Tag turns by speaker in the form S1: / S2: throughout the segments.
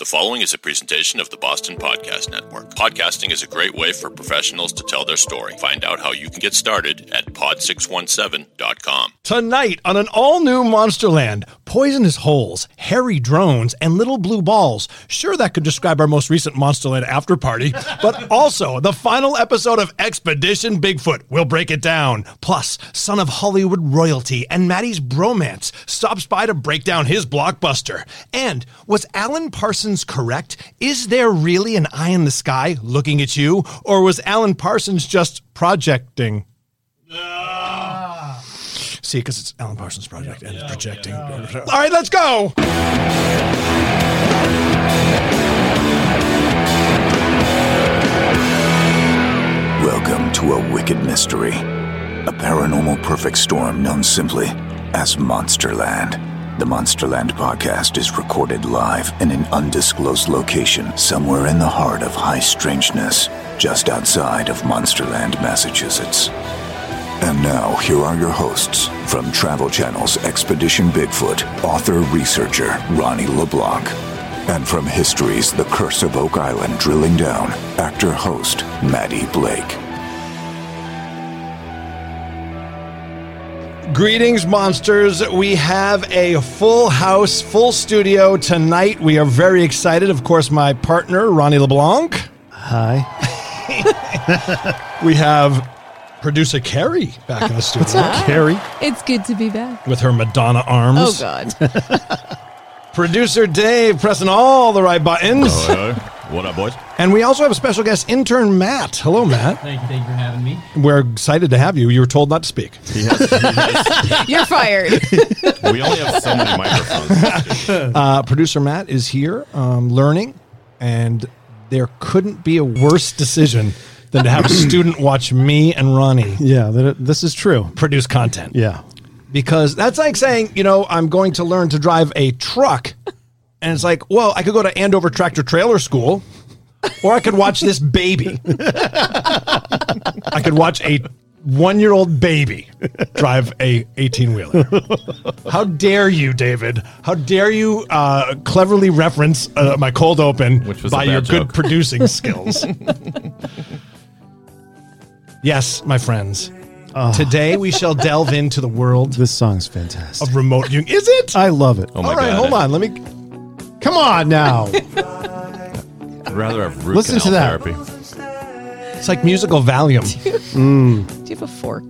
S1: The following is a presentation of the Boston Podcast Network. Podcasting is a great way for professionals to tell their story. Find out how you can get started at pod617.com.
S2: Tonight on an all new Monsterland, poisonous holes, hairy drones, and little blue balls. Sure, that could describe our most recent Monsterland after party, but also the final episode of Expedition Bigfoot. We'll break it down. Plus, son of Hollywood royalty and Maddie's bromance stops by to break down his blockbuster. And was Alan Parsons correct? Is there really an eye in the sky looking at you? Or was Alan Parsons just projecting? See, because it's Alan Parsons' project and it's projecting. All right, let's go.
S3: Welcome to a wicked mystery, a paranormal perfect storm known simply as Monsterland. The Monsterland podcast is recorded live in an undisclosed location somewhere in the heart of high strangeness, just outside of Monsterland, Massachusetts. And now, here are your hosts from Travel Channel's Expedition Bigfoot, author researcher Ronnie LeBlanc. And from History's The Curse of Oak Island Drilling Down, actor host Maddie Blake.
S2: Greetings, monsters. We have a full house, full studio tonight. We are very excited. Of course, my partner, Ronnie LeBlanc.
S4: Hi.
S2: We have producer Carrie back in the studio
S4: Carrie.
S5: It's good to be back.
S2: with her Madonna arms.
S5: Oh God.
S2: Producer Dave pressing all the right buttons. Hello.
S1: what up, boys?
S2: And we also have a special guest, intern Matt. Hello, Matt.
S6: Thank you, thank you for having me.
S2: We're excited to have you. You were told not to speak.
S5: You're fired.
S1: We only have so many microphones.
S2: Uh, producer Matt is here um, learning, and there couldn't be a worse decision than to have a student watch me and Ronnie
S4: Yeah, that, this is true.
S2: produce content.
S4: Yeah.
S2: Because that's like saying, you know, I'm going to learn to drive a truck. And it's like, well, I could go to Andover Tractor Trailer School, or I could watch this baby. I could watch a one year old baby drive a 18 wheeler. How dare you, David? How dare you uh, cleverly reference uh, my cold open
S1: Which was a
S2: by
S1: bad
S2: your good
S1: joke.
S2: producing skills? yes, my friends. Today we shall delve into the world
S4: This song's fantastic.
S2: of remote viewing. Is it?
S4: I love it.
S1: Oh my
S2: All right,
S1: god.
S2: hold on. Let me.
S4: Come on now.
S1: I'd rather have root
S4: Listen to that.
S1: therapy.
S2: It's like musical Valium.
S5: Do you have a fork?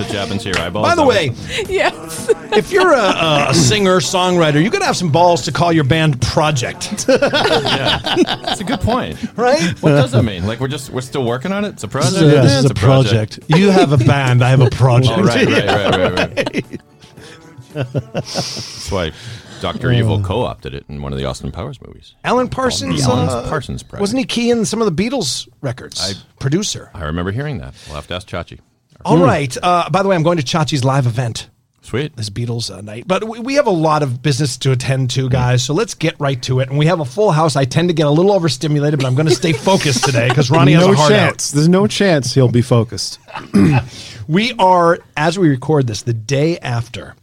S1: To jab into your eyeballs.
S2: By the way,
S5: Yes.
S2: if you're a, a, a singer songwriter, you gotta have some balls to call your band Project,
S1: that's a good point.
S2: right?
S1: What does that mean? Like we're just we're still working on it. It's a project.
S2: Yeah,
S4: this
S2: it's
S4: is
S2: a project. You have a band. I have a project.
S1: Oh, right, right, right, right, right. That's why Doctor Evil co-opted it in one of the Austin Powers movies.
S2: Alan Parsons.
S1: Alan
S2: uh,
S1: Parsons Project.
S2: wasn't he key in some of the Beatles records?
S1: I-
S2: Producer.
S1: I remember hearing that. We'll have to ask Chachi.
S2: All right. Uh, by the way, I'm going to Chachi's live event.
S1: Sweet.
S2: this Beatles uh, night. But we, we have a lot of business to attend to, guys. So let's get right to it. And we have a full house. I tend to get a little overstimulated, but I'm going to stay focused today because Ronnie has a hard
S4: chance. There's no chance he'll be focused.
S2: We are, as we record this, the day after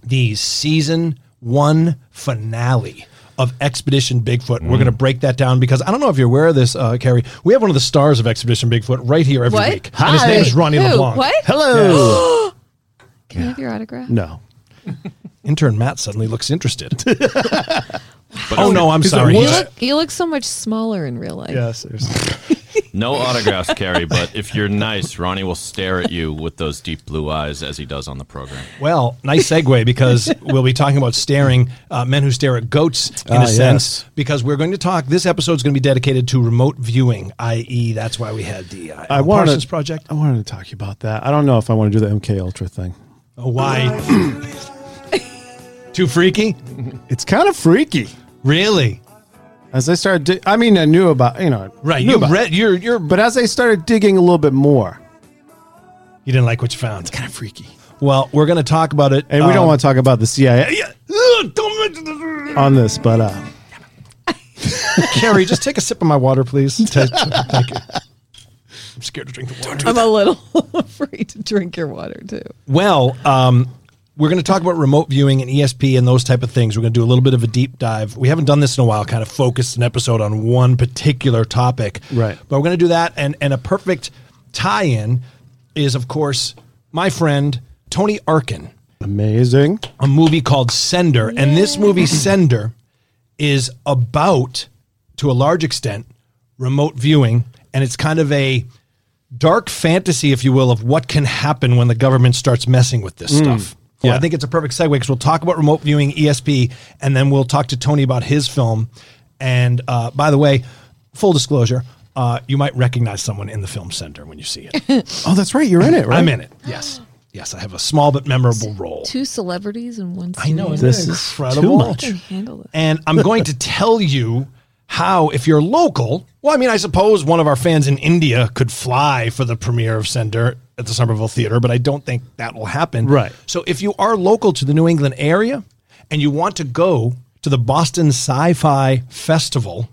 S2: the season one finale of Expedition Bigfoot. We're going to break that down because I don't know if you're aware of this, uh, Carrie. We have one of the stars of Expedition Bigfoot right here every
S5: What?
S2: week. And his name is Ronnie
S5: Who?
S2: LeBlanc.
S5: What?
S4: Hello.
S5: Can I have your autograph?
S4: No.
S2: Intern Matt suddenly looks interested. Oh, no, I'm sorry.
S5: You look, you look so much smaller in real life.
S4: Yeah, seriously.
S1: No autographs, Carrie, but if you're nice, Ronnie will stare at you with those deep blue eyes as he does on the program.
S2: Well, nice segue because we'll be talking about staring, uh, men who stare at goats in
S4: Ah,
S2: a sense,
S4: yes.
S2: because we're going to talk, this episode is going to be dedicated to remote viewing, i.e., that's why we had the uh,
S4: I wanted
S2: Parsons Project.
S4: I wanted to talk to you about that. I don't know if I want to do the MK Ultra thing.
S2: Oh, why? Too freaky?
S4: It's kind of freaky.
S2: Really?
S4: As I started, di- I mean, I knew about you know,
S2: Right.
S4: knew
S2: You
S4: about it.
S2: read, you're, you're,
S4: but as I started digging a little bit more,
S2: you didn't like what you found.
S4: It's kind of freaky.
S2: Well, we're going to talk about it.
S4: And we don't
S2: um,
S4: want to talk about the CIA
S2: Yeah. Ugh, don't mention
S4: on this, but uh,
S2: Carrie, just take a sip of my water, please. Thank you. I'm scared to drink the water.
S5: I'm a little afraid to drink your water too.
S2: Well, um, we're going to talk about remote viewing and ESP and those type of things. We're going to do a little bit of a deep dive. We haven't done this in a while, kind of focused an episode on one particular topic.
S4: Right.
S2: But we're going to do that. And, and a perfect tie in is, of course, my friend Tony Arkin,
S4: Amazing.
S2: a movie called Sender. And this movie, Sender, is about, to a large extent, remote viewing. And it's kind of a dark fantasy, if you will, of what can happen when the government starts messing with this hmm. stuff. Well, I think it's a perfect segue because we'll talk about remote viewing ESP, and then we'll talk to Tony about his film. And uh, by the way, full disclosure, uh, you might recognize someone in the film Sender when you see it.
S4: Oh, that's right. You're in it, right?
S2: I'm in it. Yes, yes, I have a small but memorable role.
S5: Two celebrities in one.
S2: I know,
S5: scene.
S2: isn't
S4: This
S2: it
S4: is
S2: incredible?
S4: too much.
S5: Handle it.
S2: And I'm going to tell you how, if you're local, well, I mean, I suppose one of our fans in India could fly for the premiere of Sender at the Somerville Theater, but I don't think that will happen.
S4: Right.
S2: So if you are local to the New England area and you want to go to the Boston Sci Fi Festival,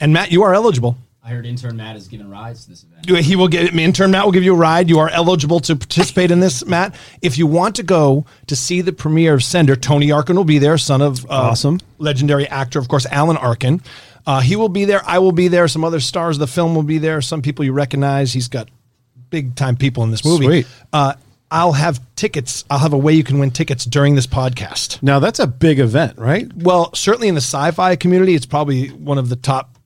S2: and Matt, you are eligible.
S6: I heard intern Matt is giving rides to this event.
S2: He will get intern Matt will give you a ride. You are eligible to participate in this, Matt. If you want to go to see the premiere of Sender, Tony Arkin will be there, son of uh,
S4: Awesome.
S2: legendary actor, of course, Alan Arkin. Uh, he will be there. I will be there. Some other stars of the film will be there. Some people you recognize. He's got big time people in this movie. Uh, I'll have tickets. I'll have a way you can win tickets during this podcast.
S4: Now that's a big event, right?
S2: Well, certainly in the sci-fi community, it's probably one of the top,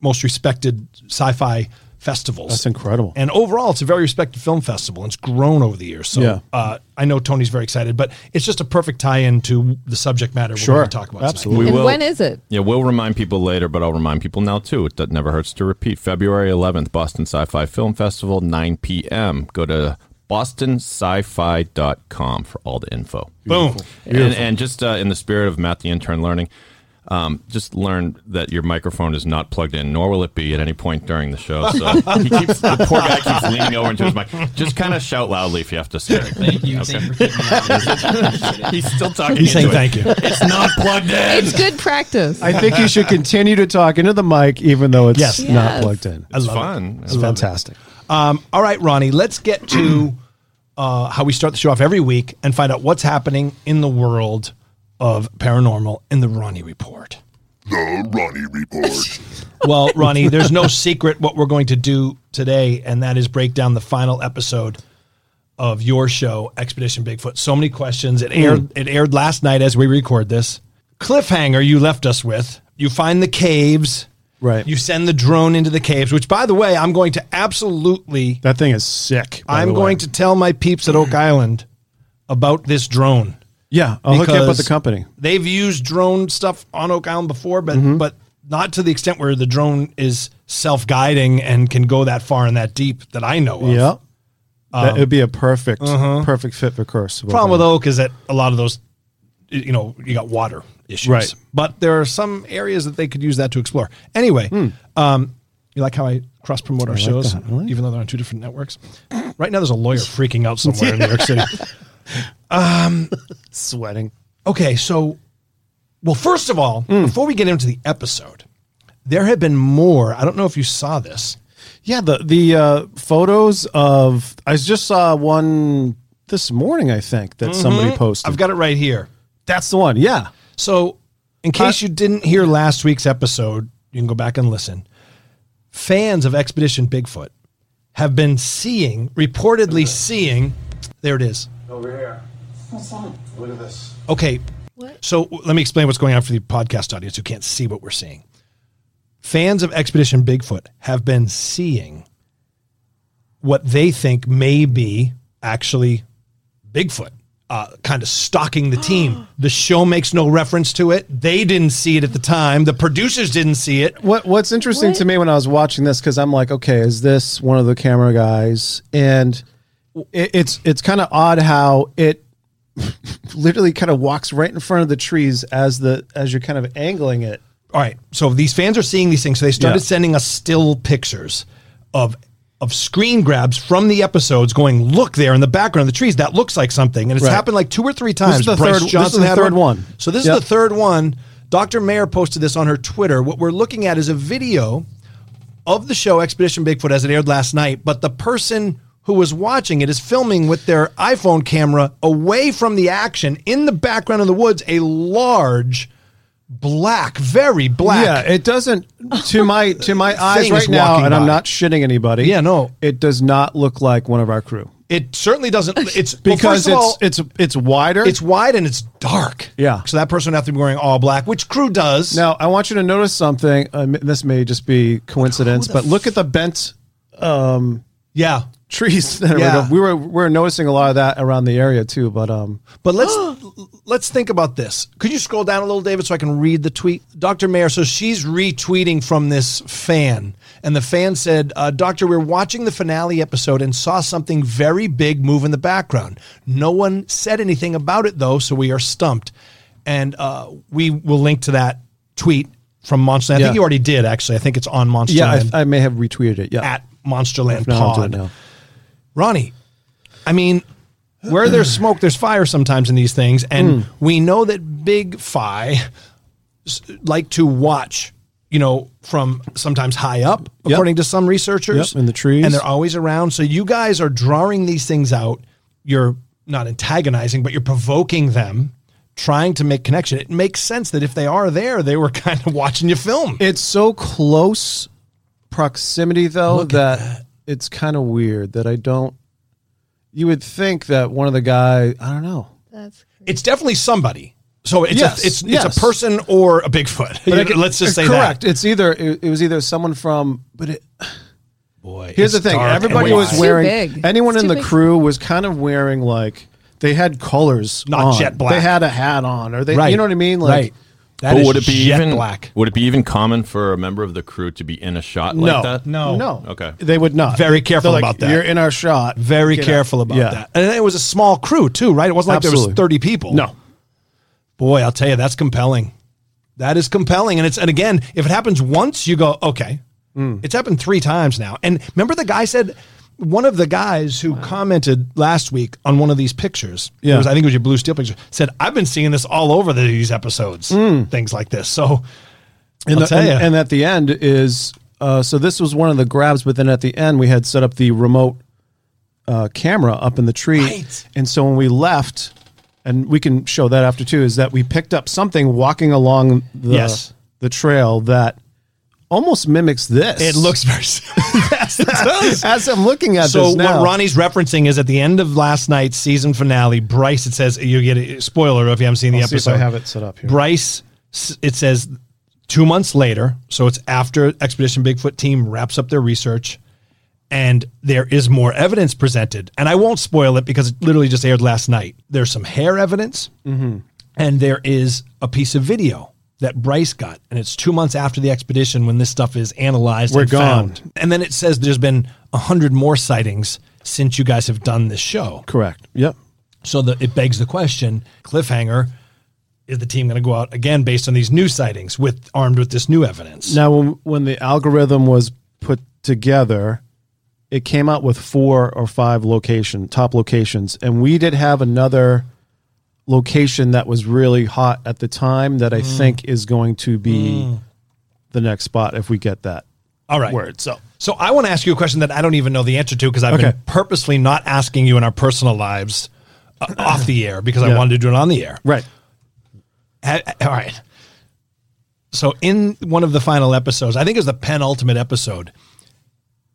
S2: most respected sci-fi festivals.
S4: That's incredible.
S2: And overall, it's a very respected film festival. and It's grown over the years. So
S4: Yeah.
S2: uh, I know Tony's very excited, but it's just a perfect tie-in to the subject matter we're going to talk about. tonight.
S4: Absolutely.
S1: We
S5: and
S1: will.
S5: when is it?
S1: Yeah, we'll remind people later, but I'll remind people now too. It that never hurts to repeat. February 11th, Boston Sci-Fi Film Festival, 9 p.m. Go to bostonsci-fi.com for all the info.
S2: Boom.
S1: And, and just uh, in the spirit of Matt the intern learning, um, just learn that your microphone is not plugged in, nor will it be at any point during the show. So he keeps the poor guy keeps leaning over into his mic. Just kind of shout loudly if you have to say.
S6: Thank you. Thank you for keeping me out.
S1: He's still talking.
S2: He's saying
S1: it.
S2: thank you.
S1: It's not plugged in.
S5: It's good practice.
S4: I think you should continue to talk into the mic, even though it's
S2: Yes.
S4: not
S5: Yes.
S4: plugged in.
S1: It's
S2: love it.
S1: fun.
S4: It's fantastic.
S2: Um, all right, Ronnie, let's get to uh, how we start the show off every week and find out what's happening in the world of paranormal in the Ronnie Report.
S7: The Ronnie Report.
S2: Well, Ronnie, there's no secret what we're going to do today, and that is break down the final episode of your show, Expedition Bigfoot. So many questions. It aired. Hmm. It aired last night as we record this. Cliffhanger you left us with. You find the caves.
S4: Right.
S2: You send the drone into the caves. Which, by the way, I'm going to absolutely.
S4: That thing is sick. by
S2: I'm
S4: the
S2: going to tell my peeps at Oak Island about this drone.
S4: Yeah, I'll hook you up with the company.
S2: They've used drone stuff on Oak Island before, but
S4: Mm-hmm.
S2: but not to the extent where the drone is self guiding and can go that far and that deep that I know of.
S4: Yeah. that would be a perfect, perfect fit for Curse.
S2: Um, uh-huh. Problem with Oak is that a lot of those, you know, you got water issues.
S4: Right.
S2: But there are some areas that they could use that to explore. Anyway, um, you like how I cross promote our
S4: like
S2: shows,
S4: like
S2: even though they're on two different networks? Right now, there's a lawyer freaking out somewhere in New York City.
S4: sweating.
S2: Okay, so, well, first of all,
S4: Hmm.
S2: before we get into the episode, there have been more. I don't know if you saw this.
S4: Yeah, the the uh, photos of I just saw one this morning. I think that somebody posted.
S2: Mm-hmm. I've got it right here.
S4: That's the one. Yeah.
S2: So, in case you didn't hear last week's episode, you can go back and listen. Fans of Expedition Bigfoot have been seeing, reportedly seeing, there it is.
S7: Over here. Look at this.
S2: Okay.
S5: What?
S2: So let me explain what's going on for the podcast audience who can't see what we're seeing. Fans of Expedition Bigfoot have been seeing what they think may be actually Bigfoot, uh, kind of stalking the team. the show makes no reference to it. They didn't see it at the time. The producers didn't see it.
S4: What What's interesting
S5: What?
S4: to me when I was watching this because I'm like, okay, is this one of the camera guys? And it, it's it's kind of odd how it literally kind of walks right in front of the trees as the as you're kind of angling it.
S2: All right. So these fans are seeing these things. So they started
S4: Yeah.
S2: sending us still pictures of of screen grabs from the episodes going, look there in the background of the trees. That looks like something. And it's
S4: Right.
S2: happened like two or three times.
S4: is the
S2: Bryce
S4: third- this is the third one.
S2: So this
S4: Yep.
S2: is the third one. Dr. Mayor posted this on her Twitter. What we're looking at is a video of the show Expedition Bigfoot as it aired last night, but the person who was watching it is filming with their iPhone camera away from the action in the background of the woods a large black, very black.
S4: Yeah, it doesn't to my to my eyes right now, and I'm not shitting anybody.
S2: Yeah, no.
S4: it does not look like one of our crew
S2: It certainly doesn't. It's
S4: because
S2: first of all,
S4: it's it's it's wider.
S2: it's wide and it's dark.
S4: Yeah.
S2: So that person would have to be wearing all black, which crew does.
S4: now I want you to notice something. Um, this may just be coincidence, but look at the bent Um,
S2: yeah.
S4: Trees.
S2: Yeah.
S4: we, were we were noticing a lot of that around the area too. But um,
S2: But let's let's think about this. Could you scroll down a little, David, so I can read the tweet? Dr. Mayor, so she's retweeting from this fan, and the fan said, uh, "Doctor, we're watching the finale episode and saw something very big move in the background. No one said anything about it though, so we are stumped." And uh, we will link to that tweet from Monsterland. I
S4: Yeah.
S2: think you already did, actually. I think it's on Monsterland
S4: yeah, I, I may have retweeted it. Yeah,
S2: at Monsterland
S4: If not, I'll do it
S2: Pod. Ronnie, I mean, where there's smoke, there's fire sometimes in these things. And
S4: Hmm.
S2: we know that Big Fi like to watch, you know, from sometimes high up,
S4: Yep.
S2: according to some researchers.
S4: Yep, in the trees.
S2: And they're always around. So you guys are drawing these things out. You're not antagonizing, but you're provoking them, trying to make connection. It makes sense that if they are there, they were kind of watching you film.
S4: It's so close proximity though that, it's kind of weird that I don't. You would think that one of the guy, I don't know.
S5: That's crazy.
S2: it's definitely somebody. So it's
S4: Yes,
S2: a, it's
S4: yes.
S2: it's a person or a Bigfoot.
S4: But I-
S2: Let's just say
S4: correct.
S2: that.
S4: It's either it, it was either someone from, but it,
S2: Boy,
S4: here's
S2: it's
S4: the thing:
S2: dark
S4: everybody was
S2: wide.
S4: Wearing.
S5: big.
S4: Anyone
S5: It's
S4: in
S5: too
S4: the
S5: big.
S4: crew was kind of wearing like they had colors,
S2: Not
S4: on.
S2: jet black.
S4: They had a hat on, or they,
S2: right.
S4: you know what I mean? Like,
S2: right. That
S1: But
S2: is
S1: would it be
S2: jet
S1: even
S2: black?
S1: Would it be even common for a member of the crew to be in a shot like
S4: no,
S1: that?
S2: No.
S4: no,
S1: Okay.
S4: they would not.
S2: Very careful
S4: like,
S2: about that.
S4: You're in our shot.
S2: Very
S4: Get out.
S2: careful about
S4: Yeah.
S2: that. And it was a small crew too, right? It wasn't like there was 30 people.
S4: No,
S2: Boy, I'll tell you, that's compelling. That is compelling. And it's and again, if it happens once, you go, okay.
S4: Hmm.
S2: It's happened three times now. And remember the guy said one of the guys who commented last week on one of these pictures, it
S4: Yeah.
S2: was, I think it was your blue steel picture, said, I've been seeing this all over these episodes, things like this. So
S4: and,
S2: I'll
S4: the-
S2: tell
S4: and, and at the end is uh, so this was one of the grabs, but then at the end we had set up the remote uh, camera up in the tree,
S2: Right.
S4: and so when we left, and we can show that after too, is that we picked up something walking along the
S2: Yes.
S4: the trail that almost mimics this.
S2: it looks very does.
S4: as I'm looking at
S2: So
S4: this now.
S2: what Ronnie's referencing is at the end of last night's season finale, Bryce. It says you get a spoiler if you haven't seen the
S4: I'll if
S2: episode.
S4: I have it set up here.
S2: Bryce. It says two months later, so it's after Expedition Bigfoot team wraps up their research, and there is more evidence presented. And I won't spoil it because it literally just aired last night. There's some hair evidence,
S4: Mm-hmm.
S2: and there is a piece of video that Bryce got, and it's two months after the expedition when this stuff is analyzed.
S4: We're
S2: and
S4: gone.
S2: found. And then it says there's been a hundred more sightings since you guys have done this show.
S4: Correct. Yep.
S2: So that it begs the question: cliffhanger. Is the team going to go out again based on these new sightings with armed with this new evidence?
S4: Now, when, when the algorithm was put together, it came out with four or five location top locations, and we did have another location that was really hot at the time that I mm. think is going to be mm. the next spot if we get that
S2: All right.
S4: word. So
S2: So I want to ask you a question that I don't even know the answer to because I've
S4: Okay.
S2: been purposely not asking you in our personal lives uh, off the air because I wanted to do it on the air.
S4: right,
S2: All right. So in one of the final episodes, I think it was the penultimate episode,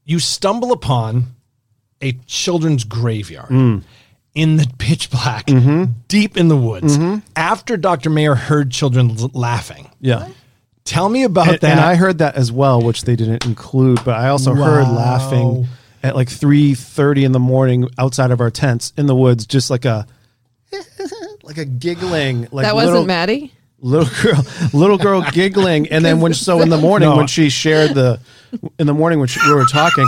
S2: you stumble upon a children's graveyard mm. In the pitch black, deep in the woods. After Dr. Mayor heard children l- laughing.
S4: yeah.
S2: Tell me about
S4: And,
S2: that.
S4: and I heard that as well, which they didn't include. But I also heard laughing at like three thirty in the morning outside of our tents in the woods, just like a like a giggling. Like
S5: that wasn't
S4: little,
S5: Maddie.
S4: Little girl little girl giggling and then when so in the morning
S2: No.
S4: when she shared the in the morning when she, we were talking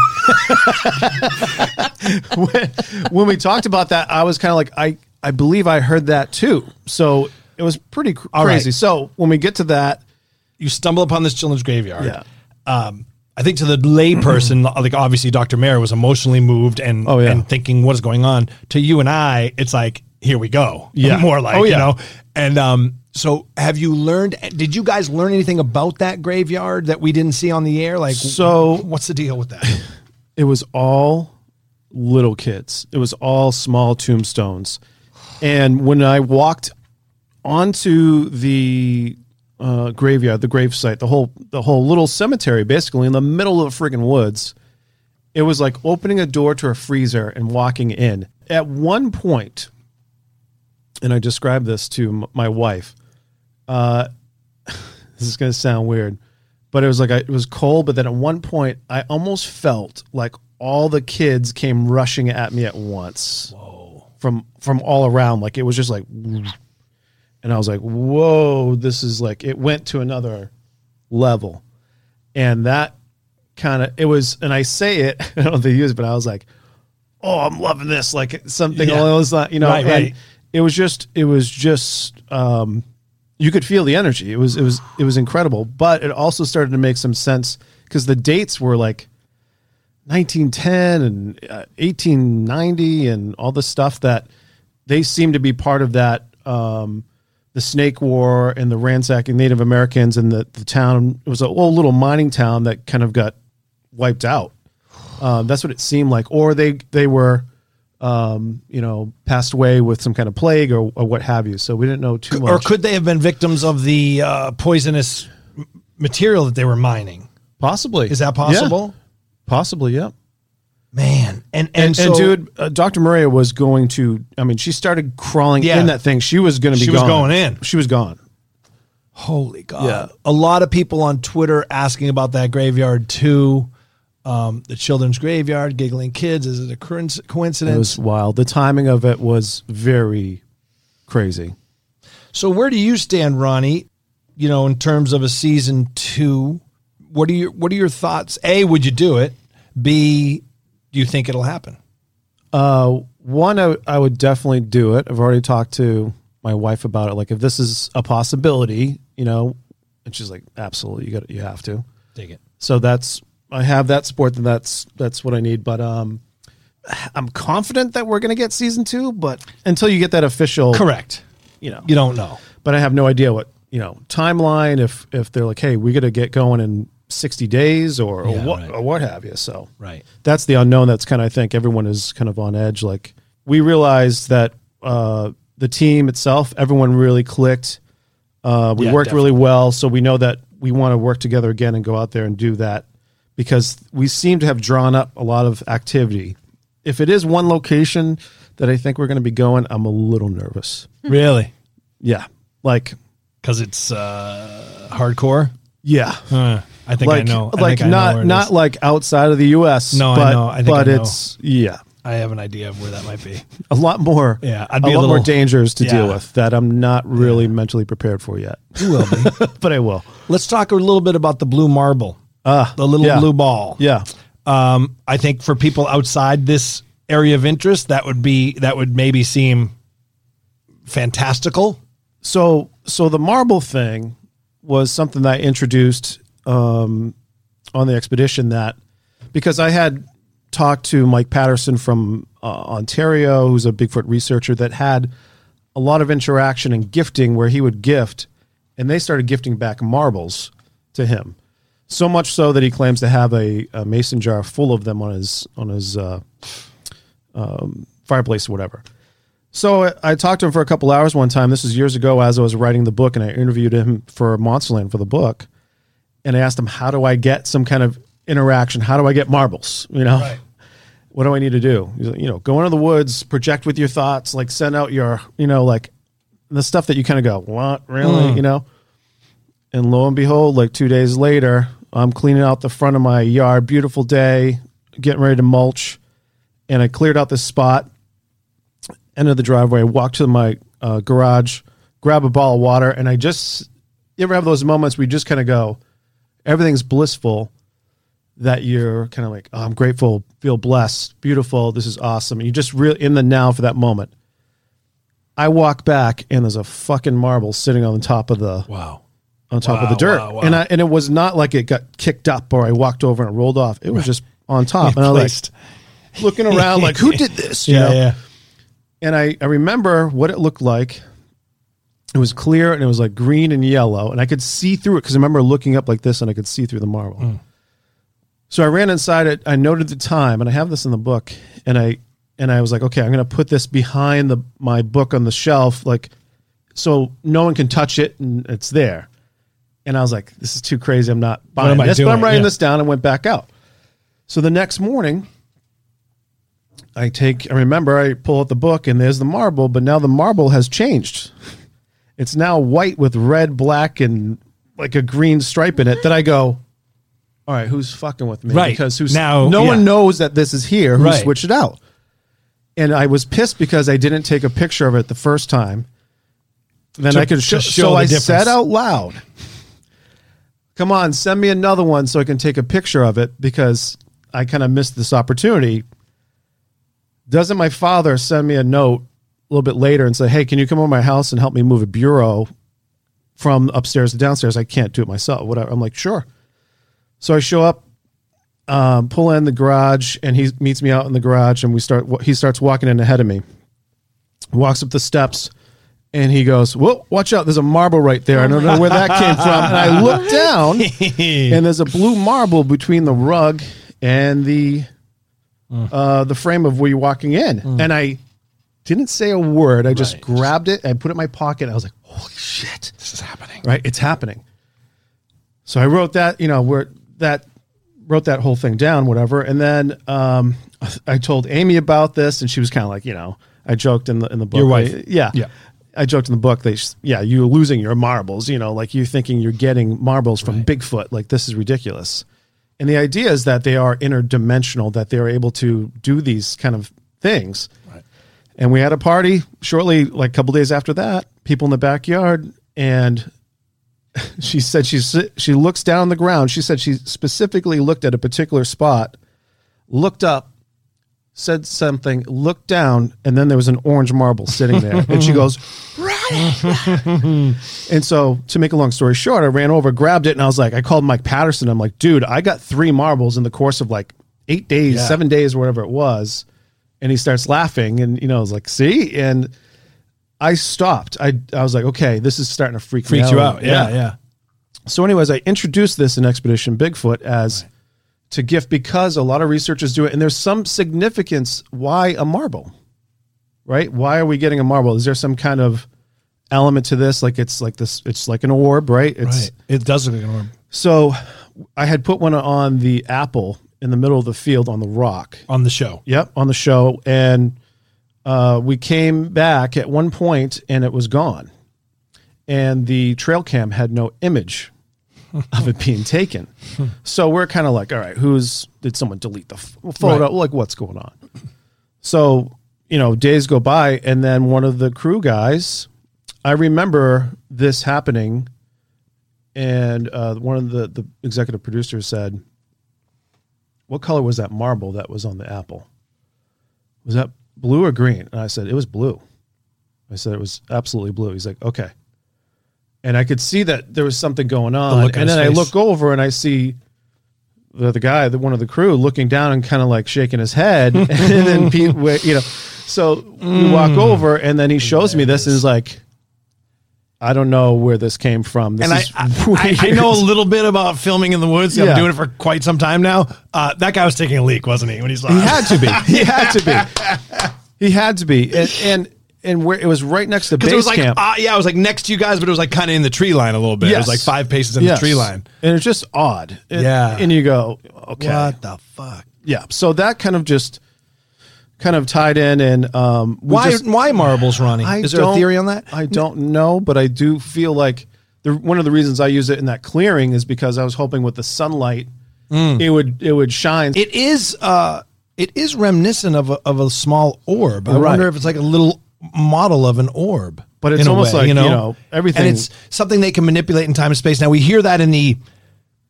S4: when, when we talked about that i was kind of like i i believe i heard that too so it was pretty cr- crazy
S2: right.
S4: so when we get to that
S2: you stumble upon this children's graveyard.
S4: Yeah.
S2: Um, I think to the layperson, like obviously Dr. Mayor was emotionally moved and
S4: Oh, yeah.
S2: and thinking what is going on. To you and I, it's like here we go.
S4: Yeah.
S2: more like
S4: Oh,
S2: you know. And um, so have you learned? Did you guys learn anything about that graveyard that we didn't see on the air? Like,
S4: So-
S2: what's the deal with that?
S4: it was all little kids. It was all small tombstones. And when I walked onto the uh, graveyard, the grave site, the whole the whole little cemetery, basically in the middle of the friggin' woods, it was like opening a door to a freezer and walking in. At one point, and I described this to m- my wife. Uh, this is going to sound weird, but it was like I, it was cold. But then at one point, I almost felt like all the kids came rushing at me at once. Whoa! From from all around, like it was just like, and I was like, "Whoa!" This is like it went to another level, and that kind of it was. And I say it, I don't know if they use, it, but I was like, "Oh, I'm loving this!" Like something
S2: Yeah.
S4: along those lines, you know.
S2: Right,
S4: and
S2: right.
S4: It was just, it was just. um you could feel the energy. It was it was it was incredible, but it also started to make some sense because the dates were like 1910 and uh, 1890 and all the stuff that they seem to be part of that um, the Snake War and the ransacking Native Americans and the the town. It was a old little mining town that kind of got wiped out. Um, that's what it seemed like, or they they were. Um, you know, passed away with some kind of plague or, or what have you. So we didn't know too much.
S2: Or could they have been victims of the uh, poisonous material that they were mining?
S4: Possibly.
S2: Is that possible?
S4: Yeah. Possibly, yeah.
S2: Man, and and,
S4: And, and, dude, uh, Dr. Mireya was going to. I mean, she started crawling
S2: Yeah.
S4: in that thing. She was going to be.
S2: She was going in.
S4: She was gone.
S2: holy God!
S4: Yeah.
S2: A lot of people on Twitter asking about that graveyard too. Um, the children's graveyard, giggling kids. Is it a coincidence?
S4: It was wild. The timing of it was very crazy.
S2: So where do you stand, Ronnie? You know, in terms of a season two, what are your what are your thoughts? A, would you do it? B, do you think it'll happen?
S4: Uh, one, I, I would definitely do it. I've already talked to my wife about it. Like, if this is a possibility, you know, and she's like, absolutely, you got, you have to.
S2: Dig it.
S4: So that's I have that support, then that's that's what I need. But um, I'm confident that we're gonna get season two. But until you get that official,
S2: Correct.
S4: you know,
S2: You don't know.
S4: but I have no idea what you know timeline. If if they're like, hey, we got to get going in 60 days or, or what
S2: right.
S4: or what have you. So
S2: Right.
S4: that's the unknown. That's kind of I think everyone is kind of on edge. Like we realized that uh, the team itself, everyone really clicked. Uh, we
S2: Yeah,
S4: worked
S2: definitely.
S4: really well, so we know that we want to work together again and go out there and do that because we seem to have drawn up a lot of activity. If it is one location that I think we're going to be going, I'm a little nervous.
S2: Really?
S4: Yeah, like
S2: Because it's uh, hardcore.
S4: yeah,
S2: Uh, I think
S4: like
S2: I know. I
S4: like
S2: I know
S4: not not
S2: is.
S4: like outside of the U.S.
S2: No, I
S4: but,
S2: know. I think
S4: but
S2: I know.
S4: it's yeah,
S2: I have an idea of where that might be.
S4: a lot more.
S2: Yeah, I'd
S4: a
S2: be a
S4: lot more
S2: little-
S4: dangers to deal with that I'm not really mentally prepared for yet.
S2: You will be.
S4: but I will.
S2: Let's talk a little bit about the blue marble,
S4: Uh,
S2: the little
S4: yeah.
S2: blue ball.
S4: Yeah.
S2: Um, I think for people outside this area of interest, that would be that would maybe seem fantastical.
S4: So so the marble thing was something that I introduced um, on the expedition that because I had talked to Mike Patterson from uh, Ontario, who's a Bigfoot researcher that had a lot of interaction and gifting where he would gift, and they started gifting back marbles to him. So much so that he claims to have a, a mason jar full of them on his on his uh, um, fireplace or whatever. So I- I talked to him for a couple hours one time. This was years ago as I was writing the book, and I interviewed him for Monsterland for the book. And I asked him, "How do I get some kind of interaction? How do I get marbles? You know, what do I need to do? Like, You know, go into the woods, project with your thoughts, like send out your, you know, like the stuff that you kind of go, what really, you know? And lo and behold, like two days later, I'm cleaning out the front of my yard. Beautiful day, getting ready to mulch, and I cleared out this spot end of the driveway, walk to my uh, garage, grab a ball of water, and I just you ever have those moments where you just kind of go, everything's blissful, that you're kind of like, oh, I'm grateful, feel blessed, beautiful, this is awesome. And you just really in the now for that moment. I walk back and there's a fucking marble sitting on the top of the
S2: Wow.
S4: On top of the dirt,
S2: wow, wow.
S4: and I and it was not like it got kicked up or I walked over and it rolled off. It was just on top, and I was like looking around like, who did this? You
S2: Yeah,
S4: know?
S2: yeah.
S4: and I, I remember what it looked like. It was clear and it was like green and yellow, and I could see through it because I remember looking up like this and I could see through the marble. Mm. So I ran inside it. I noted the time, and I have this in the book. And I and I was like, okay, I'm going to put this behind the my book on the shelf, like so no one can touch it, and it's there. And I was like, this is too crazy. I'm not buying this. But I'm writing
S2: Yeah.
S4: this down and went back out. So the next morning, I take. I remember I pull out the book, and there's the marble, but now the marble has changed. It's now white with red, black, and like a green stripe in it. That I go, all right, who's fucking with me?
S2: Right.
S4: Because who's
S2: Now-
S4: no
S2: yeah.
S4: one knows that this is here. Who
S2: Right.
S4: switched it out? And I was pissed because I didn't take a picture of it the first time. Then
S2: To-
S4: I could
S2: to
S4: show. so I
S2: difference.
S4: said out loud, "Come on, send me another one so I can take a picture of it because I kind of missed this opportunity." Doesn't my father send me a note a little bit later and say, "Hey, can you come over my house and help me move a bureau from upstairs to downstairs? I can't do it myself." Whatever. I'm like, "Sure." So I show up, um, pull in the garage, and he meets me out in the garage, and we start. He starts walking in ahead of me, walks up the steps, and he goes, "Whoa, watch out! There's a marble right there. I don't know where that came from." And I look down, and there's a blue marble between the rug and the uh, the frame of where you're walking in, and I didn't say a word. I just grabbed it, I put it in my pocket. I was like, "Holy shit,
S2: This is happening.
S4: right? It's happening." So I wrote that, you know, where that wrote that whole thing down, whatever, and then um, I told Amy about this, and she was kind of like, you know, I joked in the in the book,
S2: Your wife.
S4: yeah,
S2: Yeah.
S4: I joked in the book that yeah, you're losing your marbles, you know, like you're thinking you're getting marbles from Bigfoot, like this is ridiculous. And the idea is that they are interdimensional, that they are able to do these kind of things. And we had a party shortly, like a couple days after that, people in the backyard, and she said she's she looks down on the ground. She said she specifically looked at a particular spot, looked up, said something, looked down, and then there was an orange marble sitting there. and she goes, Right. and so, to make a long story short, I ran over, grabbed it, and I was like, I called Mike Patterson. I'm like, dude, I got three marbles in the course of like eight days,
S2: Yeah.
S4: seven days, whatever it was. And he starts laughing, and you know, I was like, see, and I stopped. I I was like, okay, this is starting to freak me
S2: Freaks you out. Yeah, yeah.
S4: so, anyways, I introduced this in Expedition Bigfoot as to gift because a lot of researchers do it, and there's some significance why a marble, right? Why are we getting a marble? Is there some kind of element to this? Like it's like this, it's like an orb, right? It's
S2: Right. It does look like an orb
S4: so I had put one on the apple in the middle of the field on the rock.
S2: on the show.
S4: Yep, on the show, and uh, we came back at one point, and it was gone, and the trail cam had no image of it being taken. so we're kind of like, all right, who's did someone delete the f- photo?
S2: Right.
S4: Like, what's going on? So you know, days go by, and then one of the crew guys, I remember this happening, and uh, one of the the executive producers said, "What color was that marble that was on the apple? Was that blue or green?" And I said, "It was blue." I said, "It was absolutely blue." He's like, "Okay." And I could see that there was something going on,
S2: on
S4: and then I look over and I see the, the guy, the one of the crew, looking down and kind of like shaking his head, and then Pete, you know, so we walk
S2: Mm.
S4: over, and then he shows me this, and is like, "I don't know where this came from." This
S2: and I,
S4: is
S2: I, I, know a little bit about filming in the woods. I'm
S4: Yeah.
S2: doing it for quite some time now. Uh, that guy was taking a leak, wasn't he? When he's like,
S4: He had to be. He had to be. He had to be. And and, and where it was right next to base
S2: it was like,
S4: camp.
S2: uh, yeah, I was like next to you guys, but it was like kind of in the tree line a little bit. It
S4: Yes.
S2: was like five paces in
S4: Yes.
S2: the tree line.
S4: and it's just odd. And-
S2: Yeah.
S4: and you go, okay,
S2: What the fuck?
S4: yeah. So that kind of just kind of tied in, and um, we
S2: Why?
S4: just-
S2: why marbles, Ronnie?
S4: I
S2: Is there a
S4: don't-
S2: theory on that?
S4: I don't know, but I do feel like the one of the reasons I use it in that clearing is because I was hoping with the sunlight, it would it would shine.
S2: Mm. It is. Uh, it is reminiscent of a, of a small orb. I
S4: Right.
S2: wonder if it's like a little model of an orb.
S4: But it's almost
S2: way,
S4: like, you know, everything-
S2: and it's something they can manipulate in time and space. Now we hear that in the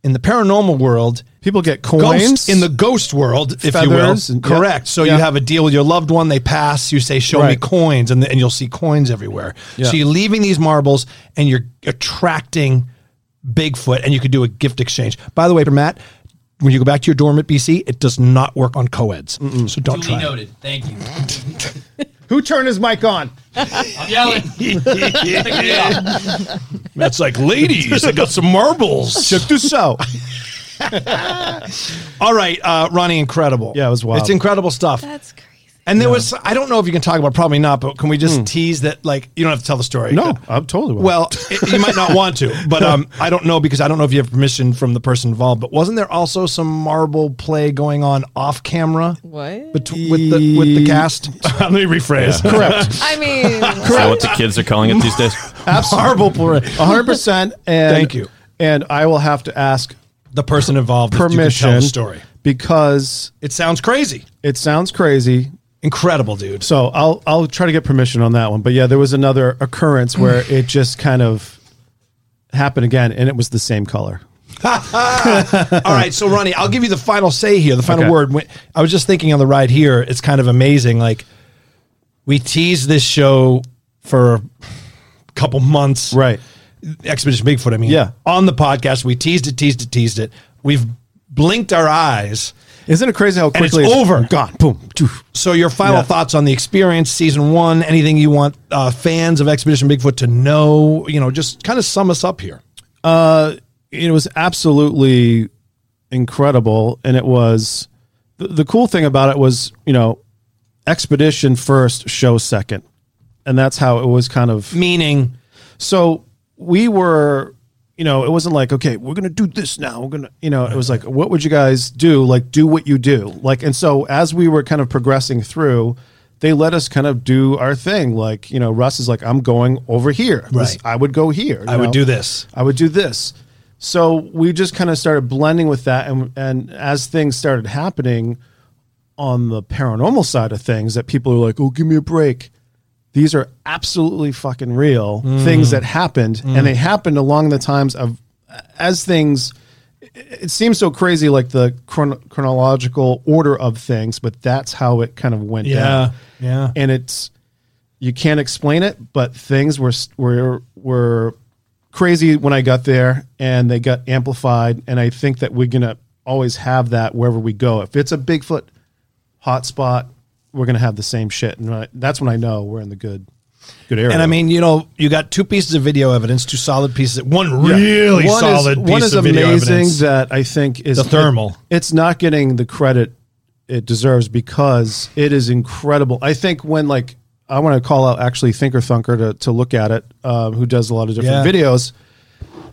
S2: in the paranormal world.
S4: People get coins
S2: Ghost in the ghost world, if you will.
S4: And-
S2: Correct.
S4: yeah.
S2: So
S4: Yeah.
S2: you have a deal with your loved one. They pass. You say, "Show me coins," and and you'll see coins everywhere.
S4: Yeah.
S2: So you're leaving these marbles, and you're attracting Bigfoot, and you could do a gift exchange. By the way, for Matt, when you go back to your dorm at BC, it does not work on co-eds. So don't
S6: Duly
S2: try. it.
S6: noted. Thank you.
S4: Who turned his mic on?
S6: I'm yelling. Pick me up.
S2: That's like, ladies, I got some marbles.
S4: Check this out.
S2: All right, uh, Ronnie, incredible.
S4: Yeah, it was wild.
S2: It's incredible stuff.
S5: That's crazy.
S2: And there was, I don't know if you can talk about, probably not, but can we just tease that? Like, you don't have to tell the story.
S4: Hmm. No, I'm totally. will.
S2: Well, it, you might not want to, but um, I don't know because I don't know if you have permission from the person involved. But wasn't there also some marble play going on off camera
S5: What?
S2: bet- with the with the cast? Let me rephrase.
S4: correct.
S5: I mean,
S1: Is that what the kids are calling it these days?
S2: Marble play.
S4: 100%. And
S2: Thank you.
S4: And I will have to ask
S2: The person involved if you can
S4: permission
S2: tell the story.
S4: because
S2: It sounds crazy.
S4: it sounds crazy.
S2: Incredible, dude.
S4: So I'll I'll try to get permission on that one. But yeah, there was another occurrence where it just kind of happened again, and it was the same color.
S2: All right, so Ronnie, I'll give you the final say here, the final
S4: Okay.
S2: word. I was just thinking on the ride here, it's kind of amazing. Like we teased this show for a couple months,
S4: Right.
S2: Expedition Bigfoot. I mean,
S4: Yeah.
S2: On the podcast, we teased it, teased it, teased it. We've blinked our eyes.
S4: Isn't it crazy how
S2: And it's
S4: quickly
S2: over.
S4: Gone. Boom.
S2: So, your final
S4: Yeah.
S2: thoughts on the experience, season one? Anything you want uh, fans of Expedition Bigfoot to know? You know, just kind of sum us up here.
S4: it was absolutely incredible and it was the, the cool thing about it was you know expedition first show second and that's how it was kind of
S2: Meaning,
S4: so we were you know it wasn't like okay we're gonna do this now we're gonna you know it was like what would you guys do like do what you do like and so as we were kind of progressing through they let us kind of do our thing like you know russ is like i'm going over here This-
S2: Right.
S4: i would go here you
S2: I would
S4: know?
S2: do this.
S4: I would do this. So we just kind of started blending with that, and and as things started happening on the paranormal side of things, that people are like, "Oh, give me a break." These are absolutely fucking real things that happened, and they happened along the times of as things. It seems so crazy, like the chron- chronological order of things, but that's how it kind of went
S2: Yeah,
S4: down.
S2: yeah.
S4: and it's you can't explain it, but things were were were crazy when I got there, and they got amplified. And I think that we're gonna always have that wherever we go. If it's a Bigfoot hotspot, we're gonna have the same shit, and I- that's when I know we're in the good good area.
S2: And I mean, you know, you got two pieces of video evidence, two solid pieces. One
S4: Yeah.
S2: really
S4: One
S2: solid
S4: is,
S2: piece
S4: one is
S2: of video
S4: amazing
S2: evidence.
S4: that I think is
S2: The thermal.
S4: it's not getting the credit it deserves because it is incredible. I think when like I want to call out actually Thinker Thunker to to look at it, uh, who does a lot of different
S2: Yeah.
S4: videos.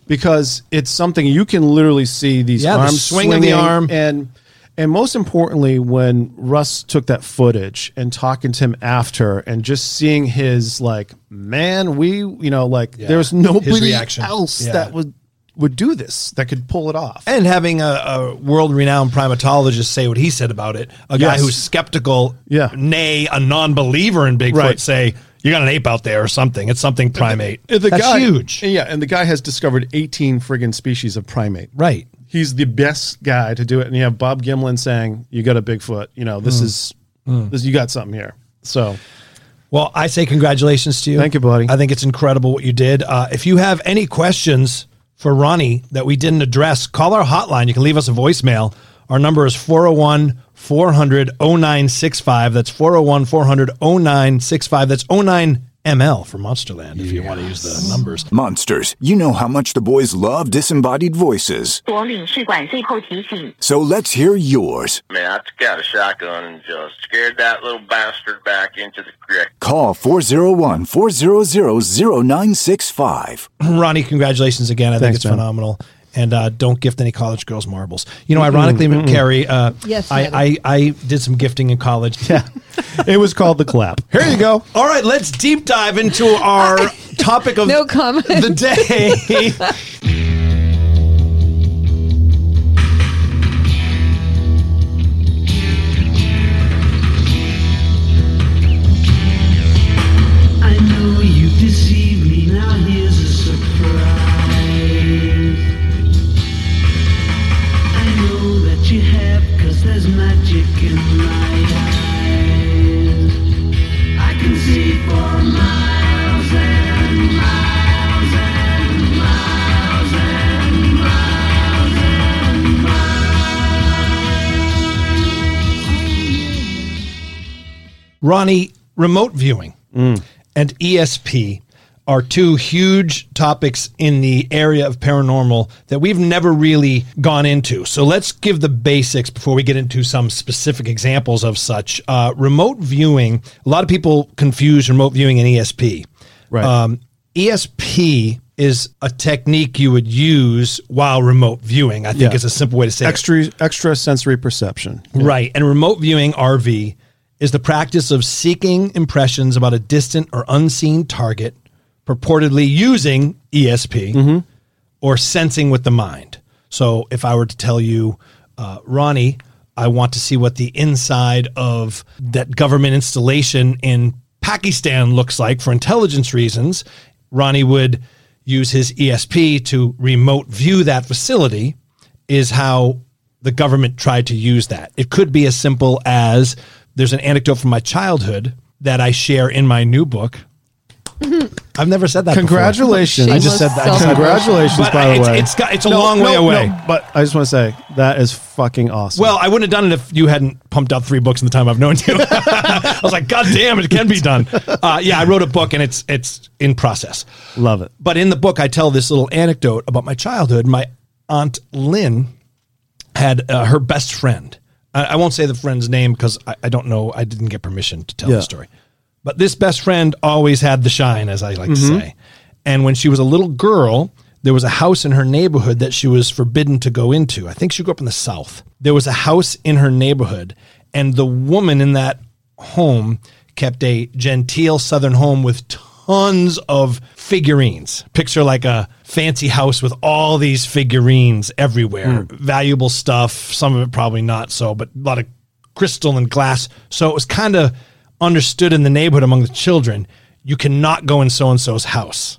S4: Because it's something you can literally see these
S2: Yeah, the
S4: arms
S2: swing of the
S4: swinging
S2: arm.
S4: and and most importantly, when Russ took that footage and talking to him after, and just seeing his like, man, we, you know, like there's nobody else
S2: Yeah.
S4: that would would do this that could pull it off.
S2: and having a, a world-renowned primatologist say what he said about it, a guy
S4: Yes.
S2: who's skeptical,
S4: Yeah.
S2: nay, a non-believer in Bigfoot,
S4: Right.
S2: say you got an ape out there or something. It's something primate.
S4: Uh, the
S2: That's
S4: guy,
S2: huge,
S4: Yeah, and the guy has discovered 18 friggin' species of primate.
S2: right?
S4: He's the best guy to do it. And you have Bob Gimlin saying, "You got a Bigfoot. You know, this is this. You got something here." So
S2: Well, I say congratulations to you.
S4: Thank you, buddy.
S2: I think it's incredible what you did. Uh, if you have any questions for Ronnie that we didn't address, call our hotline. You can leave us a voicemail. Our number is 401 400 0965. That's 401 400 0965. That's 09 ML for Monsterland if you want to use the numbers.
S3: Monsters, you know how much the boys love disembodied voices. So let's hear yours.
S8: Man, I took out a shotgun and just scared that little bastard back into the creek.
S3: Call 401 400 0965.
S2: Ronnie, congratulations again. I
S4: Thanks, think
S2: it's
S4: man.
S2: phenomenal. And uh, don't gift any college girls marbles. You know, ironically, Carrie, uh,
S5: Yes,
S2: I, I, I did some gifting in college.
S4: yeah, it was called the clap. Here you go.
S2: All right, let's deep dive into our topic of
S5: No comment.
S2: the day. Ronnie, remote viewing and ESP. are two huge topics in the area of paranormal that we've never really gone into. So let's give the basics before we get into some specific examples of such. Uh, remote viewing, a lot of people confuse remote viewing and ESP.
S4: Right.
S2: Um, ESP is a technique you would use while remote viewing, I think
S4: Yeah.
S2: is a simple way to say it.
S4: extra extra sensory perception.
S2: Right. And remote viewing RV is the practice of seeking impressions about a distant or unseen target, purportedly using ESP or sensing with the mind. So if I were to tell you, uh, Ronnie, I want to see what the inside of that government installation in Pakistan looks like for intelligence reasons, Ronnie would use his ESP to remote view that facility, is how the government tried to use that. It could be as simple as there's an anecdote from my childhood that I share in my new book. I've never said that.
S4: Congratulations!
S2: I just said that. I just said that.
S4: Congratulations,
S2: But
S4: by the
S2: it's-
S4: way.
S2: it's got- it's a long way away.
S4: but I just want to say that is fucking awesome.
S2: Well, I wouldn't have done it if you hadn't pumped out three books in the time I've known you. I was like, God damn, it can be done. Uh, yeah, I wrote a book and it's it's in process.
S4: love it.
S2: But in the book, I tell this little anecdote about my childhood. My aunt Lynn had uh, her best friend. I, I won't say the friend's name because I, I don't know. I didn't get permission to tell
S4: Yeah.
S2: the story. But this best friend always had the shine, as I like to
S4: Mm-hmm.
S2: say. And when she was a little girl, there was a house in her neighborhood that she was forbidden to go into. I think she grew up in the South. There was a house in her neighborhood, and the woman in that home kept a genteel Southern home with tons of figurines. Picture like a fancy house with all these figurines everywhere, hmm. valuable stuff. Some of it probably not so, but a lot of crystal and glass. So it was kind of understood in the neighborhood among the children you cannot go in so and so's house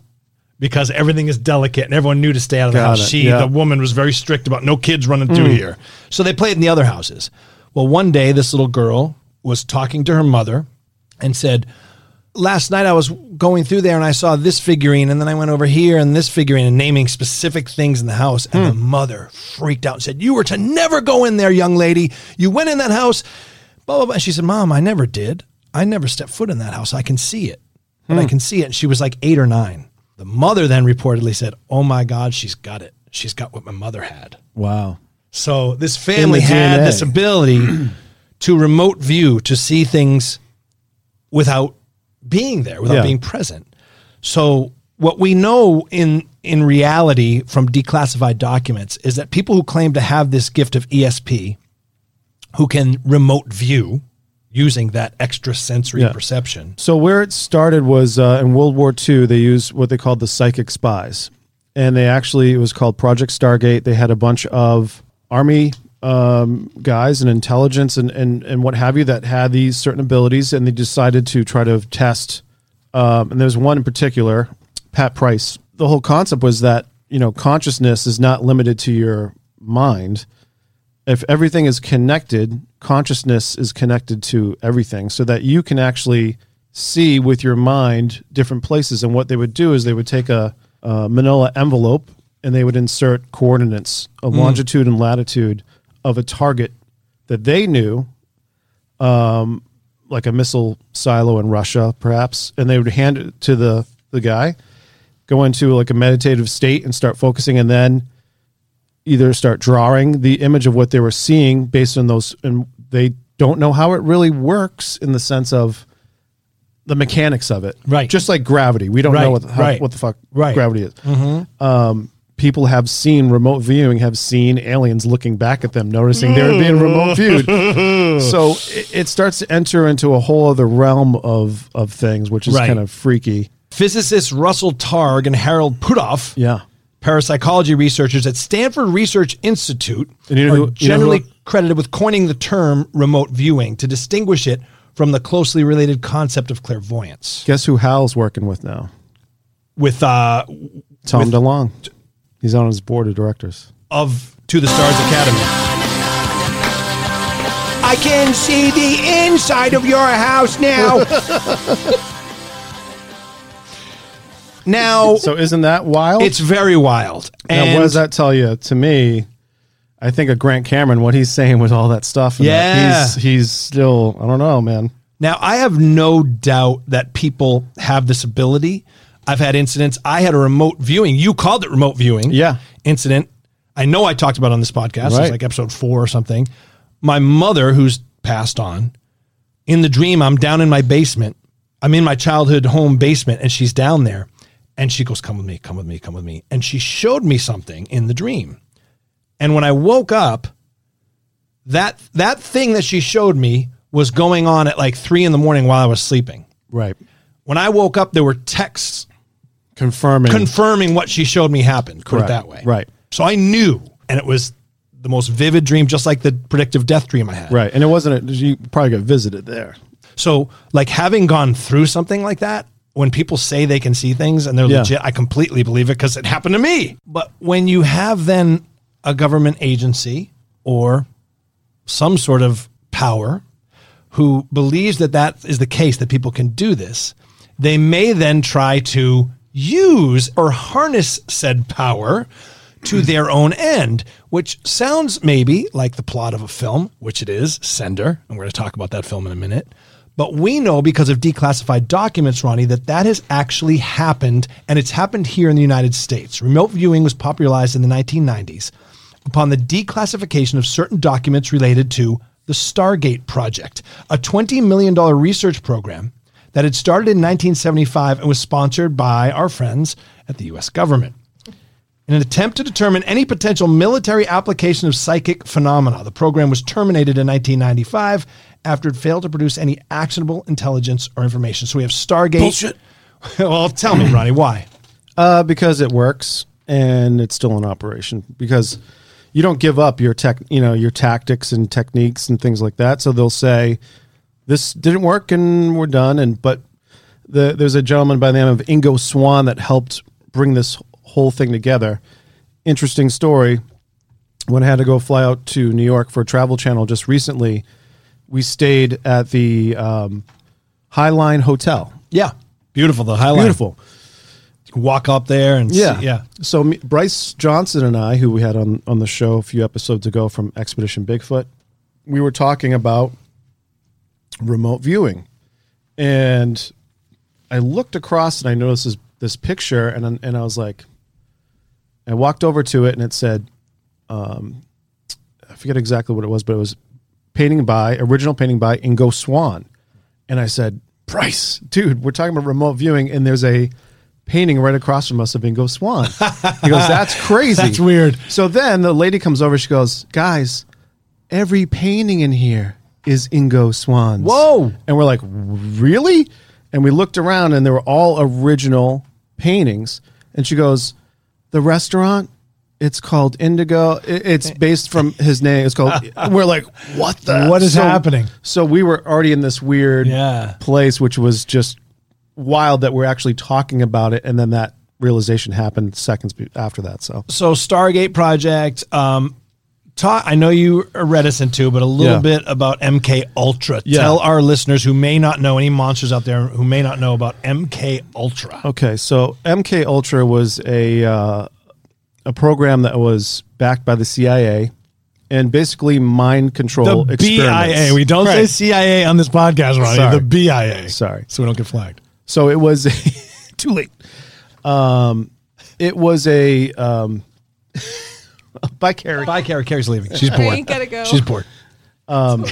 S2: because everything is delicate and everyone knew to stay out of the
S4: Got
S2: house.
S4: it,
S2: She,
S4: yeah.
S2: the woman, was very strict about no kids running through hmm. here. So they played in the other houses. Well, one day this little girl was talking to her mother and said, Last night I was going through there and I saw this figurine, and then I went over here and this figurine and naming specific things in the house. And the hmm. mother freaked out and said, You were to never go in there, young lady. You went in that house, blah, blah, blah. And she said, Mom, I never did. I never stepped foot in that house. I can see it. But I hmm. can see it. And she was like eight or nine. The mother then reportedly said, Oh my God, she's got it. She's got what my mother had.
S4: Wow.
S2: So this family had
S4: DNA.
S2: this ability to remote view, to see things without being there, without
S4: Yeah.
S2: being present. So what we know in in reality from declassified documents is that people who claim to have this gift of ESP, who can remote view using that extra sensory
S4: Yeah.
S2: perception.
S4: So where it started was uh, in World War II. They used what they called the psychic spies, and they actually it was called Project Stargate. They had a bunch of army um, guys and intelligence and, and and what have you that had these certain abilities, and they decided to try to test. Um, and there's one in particular, Pat Price. The whole concept was that you know consciousness is not limited to your mind if everything is connected, consciousness is connected to everything so that you can actually see with your mind different places. And what they would do is they would take a, a manila envelope and they would insert coordinates of longitude and latitude of a target that they knew, um, like a missile silo in Russia, perhaps, and they would hand it to the, the guy, go into like a meditative state and start focusing, and then either start drawing the image of what they were seeing based on those and they don't know how it really works in the sense of the mechanics of it.
S2: Right.
S4: just like gravity. We don't
S2: Right,
S4: know what the, how,
S2: right,
S4: what the fuck
S2: right.
S4: gravity is. Um, people have seen remote viewing have seen aliens looking back at them noticing they were being remote viewed. So it, it starts to enter into a whole other realm of of things which is
S2: Right.
S4: kind of freaky.
S2: Physicists Russell Targ and Harold Puthoff
S4: yeah.
S2: parapsychology researchers at Stanford Research Institute
S4: you know
S2: are
S4: who- you know
S2: generally credited with coining the term remote viewing to distinguish it from the closely related concept of clairvoyance.
S4: guess who hal's working with now?
S2: With uh,
S4: tom
S2: With-
S4: DeLonge he's on his board of directors
S2: of To the Stars Academy. I can see the inside of your house now. now,
S4: So isn't that wild?
S2: it's very wild.
S4: now,
S2: And
S4: what does that tell you? To me, I think of Grant Cameron, what he's saying with all that stuff. and that
S2: Yeah.
S4: he's he's still. I don't know, man.
S2: Now, I have no doubt that people have this ability. I've had incidents. I had a remote viewing. You called it remote viewing.
S4: Yeah.
S2: Incident. I know I talked about it on this podcast. It's
S4: Right.
S2: like episode four or something. My mother, who's passed on, in the dream, I'm down in my basement. I'm in my childhood home basement, and she's down there. And she goes, Come with me, come with me, come with me. And she showed me something in the dream. And when I woke up, that that thing that she showed me was going on at like three in the morning while I was sleeping.
S4: Right.
S2: When I woke up, there were texts
S4: Confirming.
S2: confirming what she showed me happened. Put
S4: Correct.
S2: it that way.
S4: Right.
S2: So I knew, and it was the most vivid dream, just like the predictive death dream I had.
S4: right. And it wasn't, a, you probably got visited there.
S2: So, like having gone through something like that, when people say they can see things and they're
S4: Yeah.
S2: legit, I completely believe it because it happened to me. But when you have then a government agency or some sort of power who believes that that is the case, that people can do this, they may then try to use or harness said power to their own end, which sounds maybe like the plot of a film, which it is, Sender. And we're going to talk about that film in a minute. But we know because of declassified documents, Ronnie, that that has actually happened, and it's happened here in the United States. Remote viewing was popularized in the 1990s upon the declassification of certain documents related to the Stargate Project, a $20 million research program that had started in 1975 and was sponsored by our friends at the US government. In an attempt to determine any potential military application of psychic phenomena, the program was terminated in 1995 after it failed to produce any actionable intelligence or information. So we have Stargate.
S4: Bullshit.
S2: well, tell me, Ronnie, why?
S4: Uh, because it works and it's still in operation. Because you don't give up your tech, you know, your tactics and techniques and things like that. So they'll say, "This didn't work and we're done." And but the, there's a gentleman by the name of Ingo Swann that helped bring this whole thing together. Interesting story. When I had to go fly out to New York for Travel Channel just recently, we stayed at the um, Highline Hotel.
S2: Yeah. Beautiful, the Highline,
S4: Beautiful.
S2: Walk up there and
S4: Yeah,
S2: see, yeah.
S4: So me, Bryce Johnson and I, who we had on on the show a few episodes ago from Expedition Bigfoot, we were talking about remote viewing, and I looked across and I noticed this, this picture, and and I was like, I walked over to it and it said, um, I forget exactly what it was, but it was painting by original painting by Ingo Swann, and I said, Bryce, dude, we're talking about remote viewing, and there's a painting right across from us of Ingo Swann. He goes, That's crazy.
S2: That's weird.
S4: So then the lady comes over. She goes, Guys, every painting in here is Ingo Swann's.
S2: Whoa.
S4: And we're like, Really? And we looked around and they were all original paintings. And she goes, The restaurant, it's called Indigo. I- It's based from his name. It's called. We're like, what the?
S2: What is happening?
S4: So we were already in this weird
S2: Yeah.
S4: place, which was just wild that we're actually talking about it, and then that realization happened seconds be- after that. So
S2: So Stargate Project, um, talk, I know you are reticent to, but a little
S4: Yeah.
S2: bit about MK Ultra.
S4: Yeah.
S2: Tell our listeners who may not know any monsters out there who may not know about MK Ultra.
S4: okay, so MK Ultra was a uh, a program that was backed by the CIA and basically mind control
S2: The
S4: experiments.
S2: BIA. We don't say CIA on this podcast, Ronnie.
S4: Sorry.
S2: The BIA.
S4: Sorry.
S2: So we don't get flagged.
S4: So it was too late. Um, it was a um, by Carrie.
S2: Bye, Carrie. Carrie's leaving. She's
S5: I
S2: bored.
S5: ain't gotta go.
S2: She's bored. Um,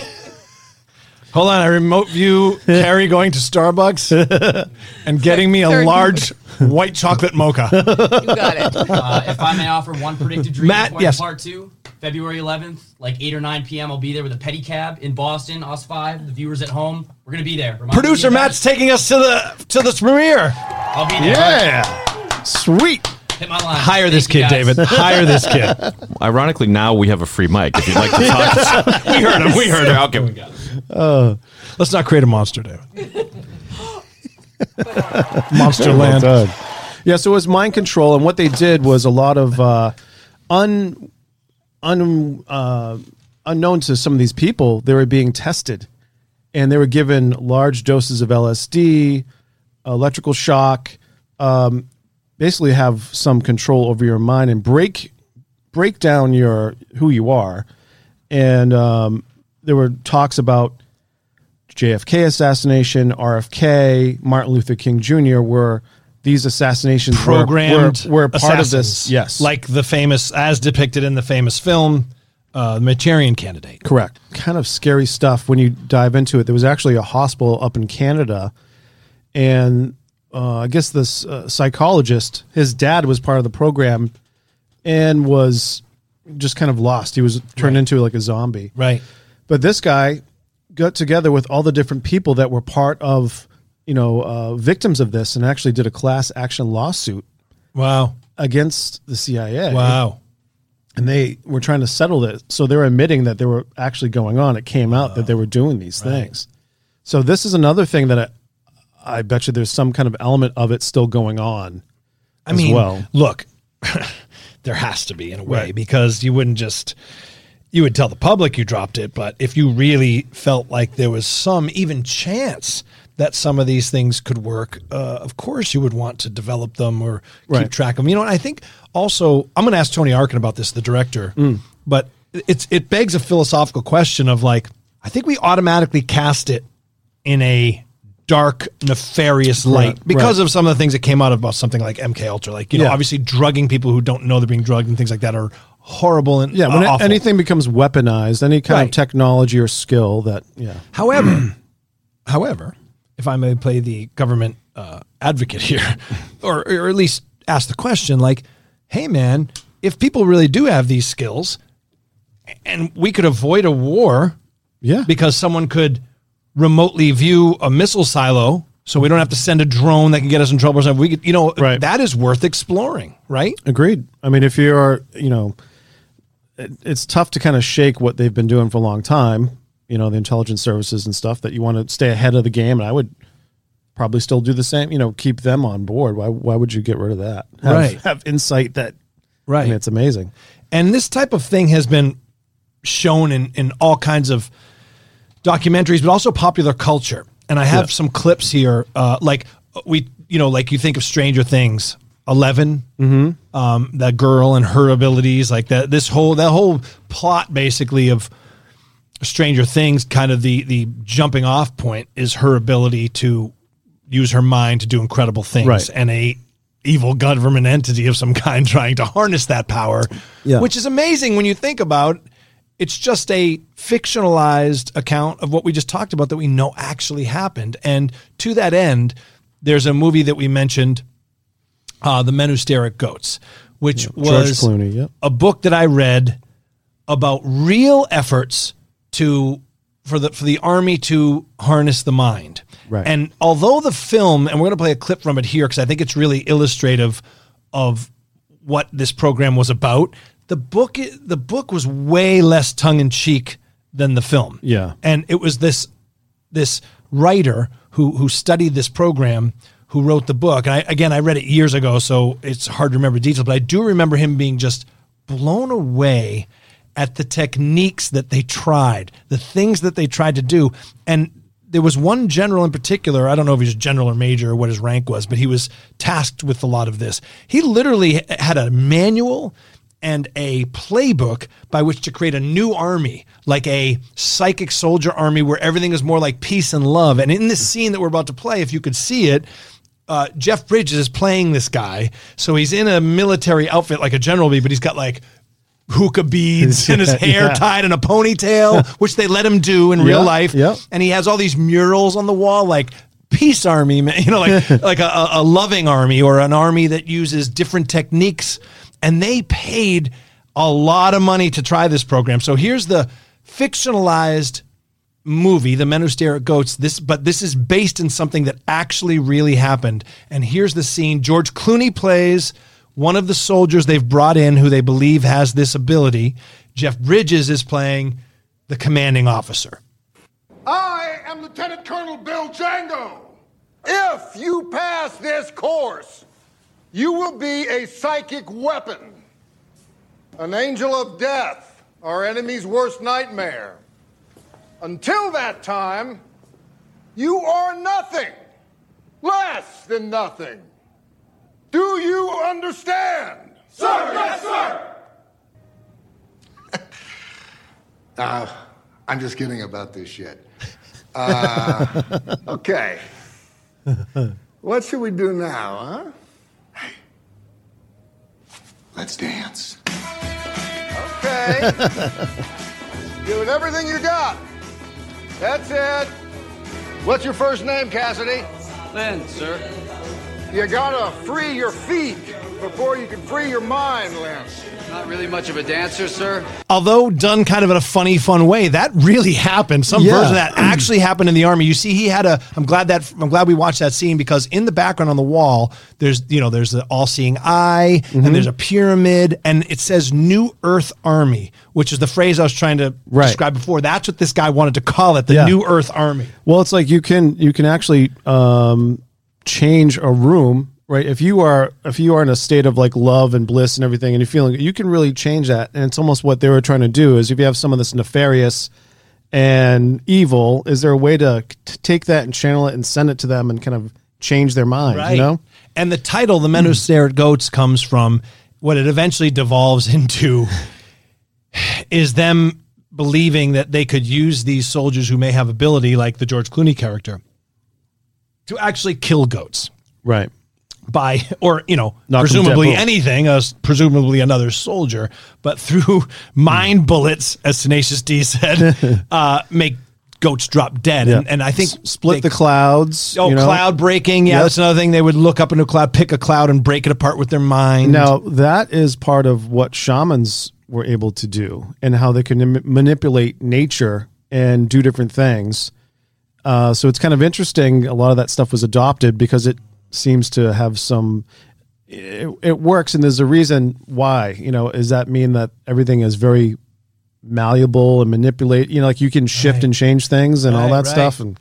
S2: hold on. I remote view Carrie going to Starbucks and getting me a
S5: Third.
S2: large white chocolate mocha.
S5: You got it.
S6: Uh, if I may offer one predicted dream,
S2: Matt,
S6: before
S2: yes.
S6: part two, February 11th, like 8 or 9 p.m., I'll be there with a pedicab in Boston, Us 5. The viewers at home, we're going to be there. Remind me
S2: Producer
S6: of that.
S2: Matt's taking us to the to the premiere.
S6: I'll be there.
S4: Yeah, sweet.
S6: Hit my line.
S2: Hire this
S6: Thank you,
S2: kid,
S6: guys.
S2: David. Hire this kid.
S1: Ironically, now we have a free mic. If you'd like to talk, we heard him. We heard him. Okay, we got it.
S2: Let's not create a monster, David. monster land.
S4: Yeah, so it was mind control, and what they did was a lot of uh, un, un, uh, unknown to some of these people. They were being tested, and they were given large doses of LSD, electrical shock, um, basically have some control over your mind and break break down your who you are. And um, there were talks about JFK assassination, RFK, Martin Luther King Jr. were these assassinations were-
S2: programmed
S4: were, were part of this. Yes,
S2: like the famous, as depicted in the famous film, uh, the Manchurian Candidate.
S4: Correct. Kind of scary stuff when you dive into it. There was actually a hospital up in Canada, and uh, I guess this uh, psychologist, his dad was part of the program, and was just kind of lost. He was turned into like a zombie.
S2: Right.
S4: But this guy got together with all the different people that were part of, you know, uh, victims of this, and actually did a class action lawsuit
S2: Wow.
S4: against the CIA
S2: Wow.
S4: and they were trying to settle it. So they were admitting that they were actually going on. It came out that they were doing these things. So this is another thing that I, I bet you there's some kind of element of it still going on.
S2: I mean,
S4: well.
S2: look, there has to be in a way
S4: Right.
S2: because you wouldn't just you would tell the public you dropped it, but if you really felt like there was some even chance that some of these things could work, uh, of course you would want to develop them or keep
S4: Right.
S2: track of them. You know, and I think also I'm going to ask Tony Arkin about this, the director,
S4: Mm.
S2: but it's it begs a philosophical question of like I think we automatically cast it in a dark, nefarious light
S4: Right,
S2: because
S4: right.
S2: of some of the things that came out about something like MK Ultra. Like you know,
S4: Yeah.
S2: obviously drugging people who don't know they're being drugged and things like that are horrible and
S4: Yeah, when
S2: awful.
S4: anything becomes weaponized, any kind
S2: Right.
S4: of technology or skill that, yeah.
S2: However, however, if I may play the government uh, advocate here, or, or at least ask the question, like, hey, man, if people really do have these skills, and we could avoid a war,
S4: yeah,
S2: because someone could remotely view a missile silo, so we don't have to send a drone that can get us in trouble. Or something. We could, you know, right. that is worth exploring, right?
S4: Agreed. I mean, if you're, you know, it, it's tough to kind of shake what they've been doing for a long time, you know, the intelligence services and stuff that you want to stay ahead of the game. And I would probably still do the same, you know, keep them on board. Why, why would you get rid of that? Have,
S2: Right.
S4: Have insight that,
S2: Right.
S4: I mean, it's amazing.
S2: And this type of thing has been shown in, in all kinds of documentaries, but also popular culture. And I have
S4: Yeah.
S2: some clips here, uh, like we, you know, like you think of Stranger Things, 11
S4: Mm-hmm.
S2: um, that girl and her abilities, like that. This whole that whole plot, basically of Stranger Things, kind of the the jumping off point is her ability to use her mind to do incredible things,
S4: Right.
S2: and a evil government entity of some kind trying to harness that power,
S4: Yeah.
S2: which is amazing when you think about. It's just a fictionalized account of what we just talked about that we know actually happened, and to that end, there's a movie that we mentioned uh, The Men Who Stare at Goats, which
S4: George
S2: was
S4: Clooney, yep.
S2: a book that I read about real efforts to for the for the army to harness the mind.
S4: Right.
S2: And although the film, and we're going to play a clip from it here because I think it's really illustrative of what this program was about. The book the book was way less tongue in cheek than the film.
S4: Yeah.
S2: And it was this this writer who who studied this program who wrote the book. And I, again, I read it years ago, so it's hard to remember details, but I do remember him being just blown away at the techniques that they tried, the things that they tried to do. And there was one general in particular, I don't know if he was a general or major or what his rank was, but he was tasked with a lot of this. He literally had a manual and a playbook by which to create a new army, like a psychic soldier army where everything is more like peace and love. And in this scene that we're about to play, if you could see it, uh, Jeff Bridges is playing this guy. So he's in a military outfit like a general bee, but he's got like hookah beads and his hair
S4: Yeah.
S2: tied in a ponytail, which they let him do in real life. And he has all these murals on the wall, like peace army, you know, like like a- a loving army or an army that uses different techniques. And they paid a lot of money to try this program. So here's the fictionalized movie, The Men Who Stare at Goats. This, but this is based in something that actually really happened. And here's the scene: George Clooney plays one of the soldiers they've brought in, who they believe has this ability. Jeff Bridges is playing the commanding officer.
S9: I am Lieutenant Colonel Bill Django. If you pass this course, you will be a psychic weapon, an angel of death, our enemy's worst nightmare. Until that time, you are nothing, less than nothing. Do you understand? Sir, yes, sir. Uh, I'm just kidding about this shit. Uh, okay. What should we do now, huh?
S7: Let's dance.
S9: Okay. Give it everything you got. That's it. What's your first name, Cassady?
S10: Lynn, sir.
S9: You gotta free your feet before you can free your mind, Lynn.
S10: Not really much of a dancer, sir.
S2: Although done kind of in a funny, fun way, that really happened. Some
S4: Yeah.
S2: version of that actually happened in the army. You see, he had a. I'm glad that I'm glad we watched that scene because in the background on the wall, there's you know there's the all-seeing eye
S4: Mm-hmm.
S2: and there's a pyramid and it says New Earth Army, which is the phrase I was trying to
S4: Right.
S2: describe before. That's what this guy wanted to call it, the
S4: Yeah.
S2: New Earth Army.
S4: Well, it's like you can you can actually um, change a room, right? If you are if you are in a state of like love and bliss and everything, and you're feeling, you can really change that. And it's almost what they were trying to do is if you have some of this nefarious and evil, is there a way to t- take that and channel it and send it to them and kind of change their mind? You know?
S2: And the title, The Men Who hmm. Stare at Goats, comes from what it eventually devolves into is them believing that they could use these soldiers who may have ability, like the George Clooney character, to actually kill goats
S4: Right.
S2: By, or, you know,
S4: 'em
S2: presumably anything, uh, presumably another soldier, but through mind bullets, as Tenacious D said, uh, make goats drop dead.
S4: Yeah.
S2: And, and I think
S4: S- split
S2: they-
S4: the clouds.
S2: Oh,
S4: you know?
S2: cloud breaking. Yeah,
S4: Yep.
S2: that's another thing. They would look up into a cloud, pick a cloud, and break it apart with their mind.
S4: Now that is part of what shamans were able to do, and how they can m- manipulate nature and do different things. Uh, so it's kind of interesting. A lot of that stuff was adopted because it seems to have some. It, it works, and there's a reason why. You know, does that mean that everything is very malleable and manipulate? You know, like you can shift
S2: Right.
S4: and change things and all that
S2: right.
S4: stuff. And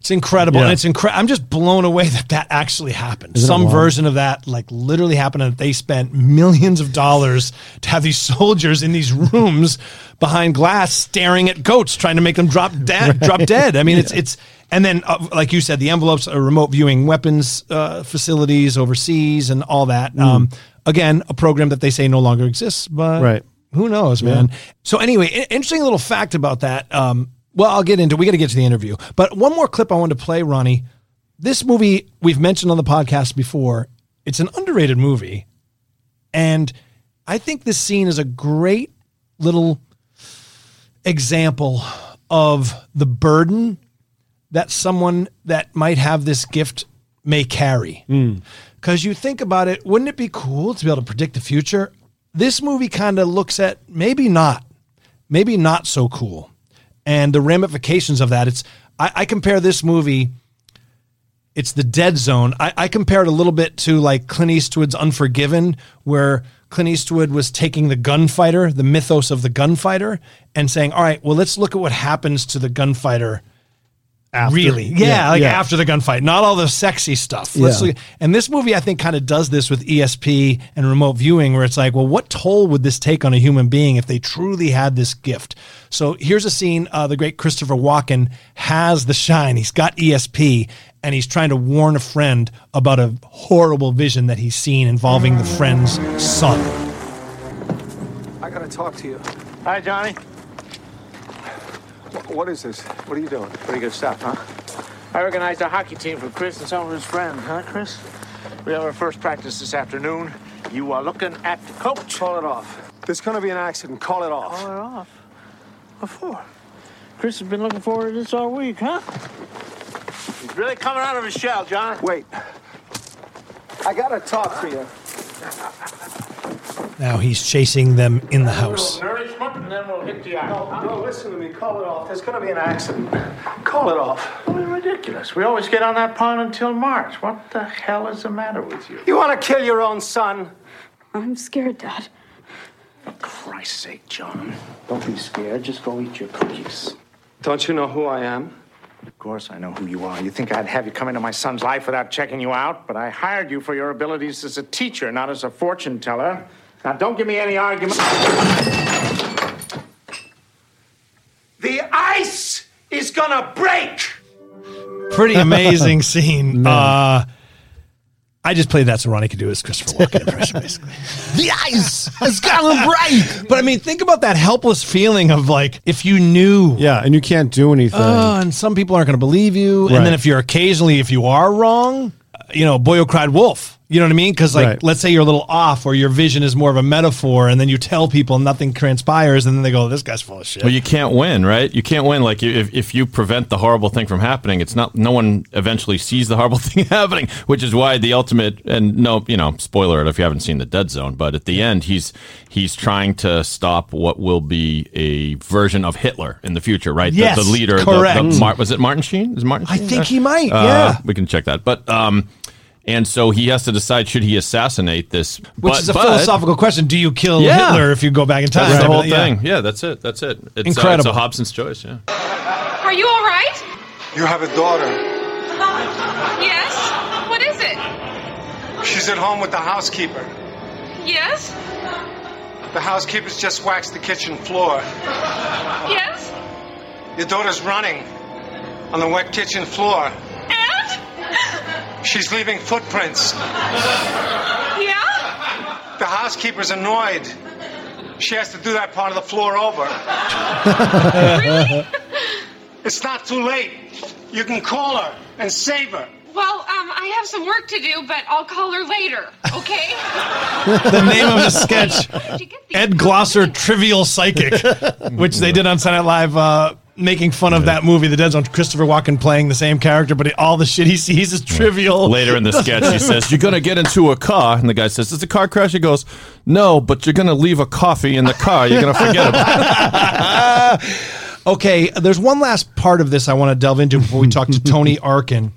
S2: It's incredible,
S4: Yeah.
S2: and it's incredible. I'm just blown away that that actually happened.
S4: Isn't
S2: Some version of that, like literally happened, and they spent millions of dollars to have these soldiers in these rooms behind glass, staring at goats, trying to make them drop dead. Drop dead. I mean, it's it's, and then uh, like you said, the envelopes are remote viewing weapons uh, facilities overseas and all that. Um, again, a program that they say no longer exists, but
S4: Mm. Right.
S2: who knows, man? So anyway, interesting little fact about that. Um, well, I'll get into. We got to get to the interview, but one more clip I wanted to play, Ronnie. This movie we've mentioned on the podcast before. It's an underrated movie, and I think this scene is a great little example of the burden that someone that might have this gift may carry. Hmm. Because you think about it, wouldn't it be cool to be able to predict the future? This movie kind of looks at maybe not, maybe not so cool, and the ramifications of that. It's I, I compare this movie. It's the dead zone. I, I compare it a little bit to like Clint Eastwood's Unforgiven, where Clint Eastwood was taking the gunfighter, the mythos of the gunfighter, and saying, "All right, well, let's look at what happens to the gunfighter."
S4: After-
S2: really, yeah,
S4: yeah,
S2: like
S4: yeah.
S2: after the gunfight, not all the sexy stuff. Let's
S4: Yeah.
S2: look, and this movie, I think, kind of does this with ESP and remote viewing, where it's like, well, what toll would this take on a human being if they truly had this gift? So here's a scene: uh, the great Christopher Walken has the shine. He's got ESP, and he's trying to warn a friend about a horrible vision that he's seen involving the friend's son.
S11: I gotta talk to you.
S7: Hi, Johnny.
S11: Wh- What is this? What are you doing? Pretty good stuff, huh?
S7: I organized a hockey team for Chris and some of his friends, huh, Chris? We have our first practice this afternoon. You are looking at the coach.
S11: Call it off. There's gonna be an accident. Call it off.
S7: Call it off. What for? Chris has been looking forward to this all week, huh? He's really coming out of his shell, John.
S11: Wait. I gotta talk to you.
S2: Now he's chasing them in the house.
S7: Nourishment, and then we'll hit the ice.
S11: No, listen to me. Call it off. There's gonna be an accident. Call it off.
S7: Oh, ridiculous. We always get on that pond until March. What the hell is the matter with you?
S11: You wanna kill your own son?
S12: I'm scared, Dad.
S7: For Christ's sake, John. Don't be scared. Just go eat your cookies.
S11: Don't you know who I am?
S7: Of course, I know who you are. You think I'd have you come into my son's life without checking you out? But I hired you for your abilities as a teacher, not as a fortune teller. Now, don't give me any argument. The ice is gonna break!
S2: Pretty amazing scene. Uh, I just played that so Ronnie could do his Christopher Walken impression, basically.
S4: the ice has gone break.
S2: But I mean, think about that helpless feeling of like if you knew.
S4: Yeah, and you can't do anything.
S2: Oh, and some people aren't going to believe you. And then if you're occasionally, if you are wrong, you know, boy who cried wolf. You know what I mean? Because like,
S4: Right.
S2: let's say you're a little off, or your vision is more of a metaphor, and then you tell people nothing transpires, and then they go, "This guy's full of shit."
S1: Well, you can't win, right? You can't win. Like if, if you prevent the horrible thing from happening, it's not. No one eventually sees the horrible thing happening, which is why the ultimate. And no, you know, spoiler it if you haven't seen the Dead Zone, but at the end, he's he's trying to stop what will be a version of Hitler in the future, right?
S2: Yes,
S1: the, the leader. the-
S2: correct.
S1: The, Mar- was it Martin Sheen? Is Martin?
S2: I think
S1: there?
S2: he might,
S1: Uh,
S2: yeah.
S1: we can check that, but um. And so he has to decide should he assassinate this,
S2: Which
S1: but-
S2: is a
S1: but-
S2: philosophical question. Do you kill
S1: Yeah.
S2: Hitler if you go back in time?
S1: That's the whole
S2: Yeah.
S1: thing. Yeah, that's it. That's it. It's, Uh,
S2: Incredible.
S1: it's a Hobson's choice. Yeah.
S13: Are you all right?
S9: You have a daughter.
S13: Yes. What is it?
S9: She's at home with the housekeeper.
S13: Yes.
S9: The housekeeper's just waxed the kitchen floor.
S13: Yes.
S9: Your daughter's running on the wet kitchen floor.
S13: And?
S9: She's leaving footprints.
S13: Yeah.
S9: The housekeeper's annoyed. She has to do that part of the floor over.
S13: really?
S9: It's not too late. You can call her and save her.
S13: Well, um, I have some work to do, but I'll call her later. Okay.
S2: the name of the sketch Ed Glosser Trivial Psychic, which they did on Saturday Night Live, uh, making fun of that movie, The Dead Zone. Christopher Walken playing the same character, but all the shit he sees is trivial.
S1: Later in the sketch, he says, You're going to get into a car. And the guy says, Is it a car crash? He goes, No, but you're going to leave a coffee in the car. You're going to forget about it.
S2: Okay, there's one last part of this I want to delve into before we talk to Tony Arkin,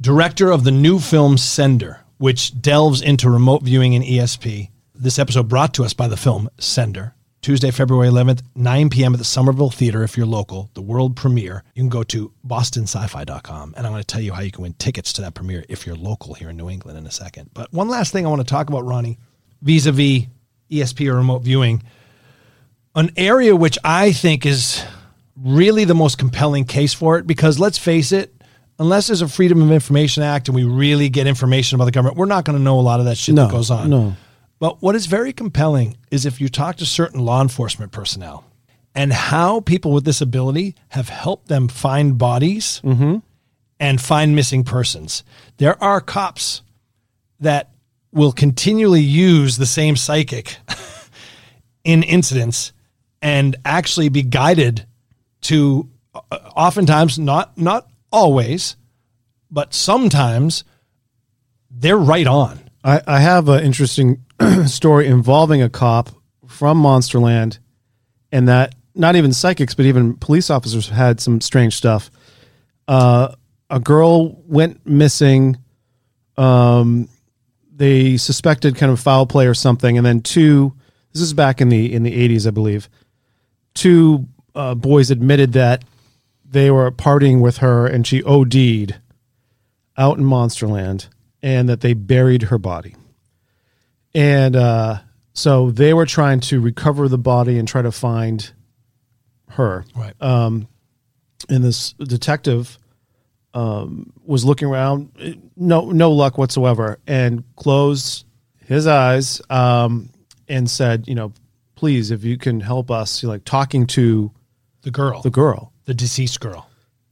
S2: director of the new film Sender, which delves into remote viewing and ESP. This episode brought to us by the film Sender. Tuesday, February 11th, 9 p.m. at the Somerville Theater if you're local, the world premiere. You can go to bostonsci-fi.com and I'm going to tell you how you can win tickets to that premiere if you're local here in New England in a second. But one last thing I want to talk about, Ronnie, vis-a-vis ESP or remote viewing, an area which I think is really the most compelling case for it because let's face it, unless there's a Freedom of Information Act and we really get information about the government, we're not going to know a lot of that shit
S4: No,
S2: that goes on.
S4: no.
S2: But what is very compelling is if you talk to certain law enforcement personnel and how people with this ability have helped them find bodies and find missing persons. There are cops that will continually use the same psychic in incidents and actually be guided to uh, oftentimes not not always but sometimes they're right on
S4: I, I have an interesting story involving a cop from Monsterland, and that not even psychics, but even police officers had some strange stuff. Uh, a girl went missing. Um, they suspected kind of foul play or something, and then two. This is back in the in the eighties, I believe. Two uh, boys admitted that they were partying with her, and she OD'd out in Monsterland and that they buried her body. And uh, so they were trying to recover the body and try to find her.
S2: Right.
S4: Um, and this detective um, was looking around, no no luck whatsoever, and closed his eyes um, and said, you know, please, if you can help us, like talking to
S2: the girl
S4: the girl,
S2: the deceased girl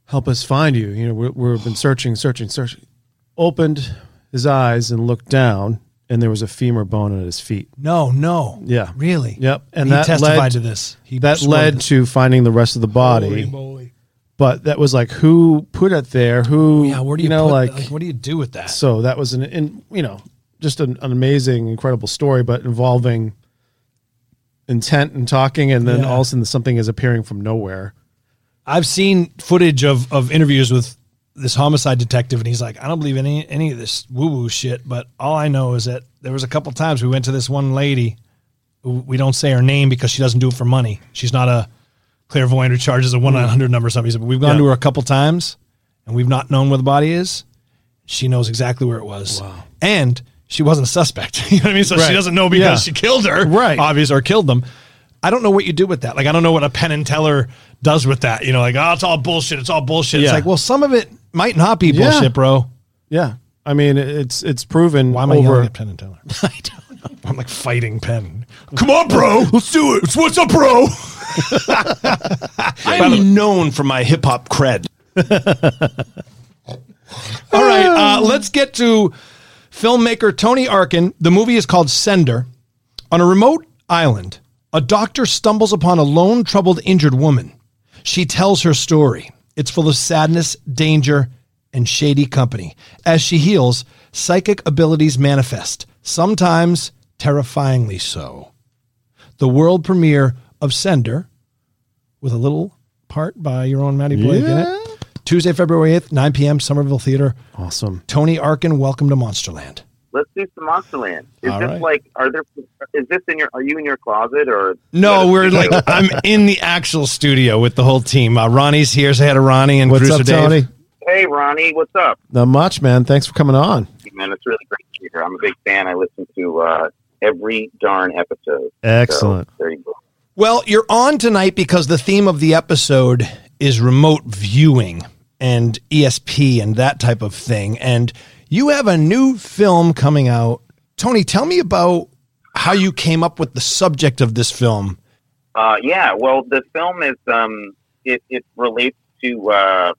S4: help us find you. You know, we, we've been searching, searching, searching. Opened his eyes and looked down, and there was a femur bone at his feet.
S2: no no
S4: Yeah,
S2: really
S4: Yep, and
S2: He
S4: that
S2: testified
S4: led
S2: to this. He
S4: that led
S2: this.
S4: to finding the rest of the body. But that was like who put it there? Who?
S2: yeah where do you,
S4: know
S2: put,
S4: like,
S2: like what do you do with that
S4: So that was an, in, you know, just an, an amazing, incredible story, but involving intent and talking, and then
S2: Yeah.
S4: all of a sudden something is appearing from nowhere.
S2: I've seen footage of of interviews with this homicide detective, and he's like, I don't believe any any of this woo woo shit, but all I know is that there was a couple times we went to this one lady. Who we don't say her name because she doesn't do it for money. She's not a clairvoyant who charges a one nine hundred number or something. But we've gone
S4: Yeah.
S2: to her a couple times, and we've not known where the body is. She knows exactly where it was, and she wasn't a suspect. you know what I mean? So
S4: Right.
S2: she doesn't know because
S4: Yeah.
S2: she killed her,
S4: Right.
S2: Obvious or killed them. I don't know what you do with that. Like, I don't know what a Penn and Teller does with that. You know, like, oh, it's all bullshit. It's all bullshit. It's like, well, some of it might not be
S4: Yeah.
S2: bullshit, bro.
S4: Yeah, I mean it's it's proven.
S2: Why am I
S4: over,
S2: yelling at Penn and Teller? I don't know. I'm like fighting Penn. Come on, bro. Let's do it. What's up, bro? I'm known for my hip hop cred. All right, uh, let's get to filmmaker Tony Arkin. The movie is called Sender. On a remote island, a doctor stumbles upon a lone, troubled, injured woman. She tells her story. It's full of sadness, danger, and shady company. As she heals, psychic abilities manifest, sometimes terrifyingly so. The world premiere of Sender, with a little part by your own Matty Blake in it. Tuesday, February 8th, 9 p.m., Somerville Theater.
S4: Awesome.
S2: Tony Arkin, welcome to Monsterland.
S8: Let's do some Monsterland. Is
S2: All
S8: this
S2: right.
S8: like? Are there? Is this in your? Are you in your closet or?
S2: No, we're like I'm in the actual studio with the whole team. Uh, Ronnie's here. Say hi to Ronnie and
S4: What's
S2: producer
S4: up,
S2: Dave.
S4: Tony?
S8: Hey, Ronnie, what's up?
S4: Not much, man. Thanks for coming on.
S8: Man, it's really great to be here. I'm a big fan. I listen to uh, every darn episode.
S4: Excellent.
S8: So, there you go.
S2: Well, you're on tonight because the theme of the episode is remote viewing and ESP and that type of thing. And you have a new film coming out. Tony, tell me about how you came up with the subject of this film.
S8: Uh, yeah, well, the film is um, it, it relates to uh,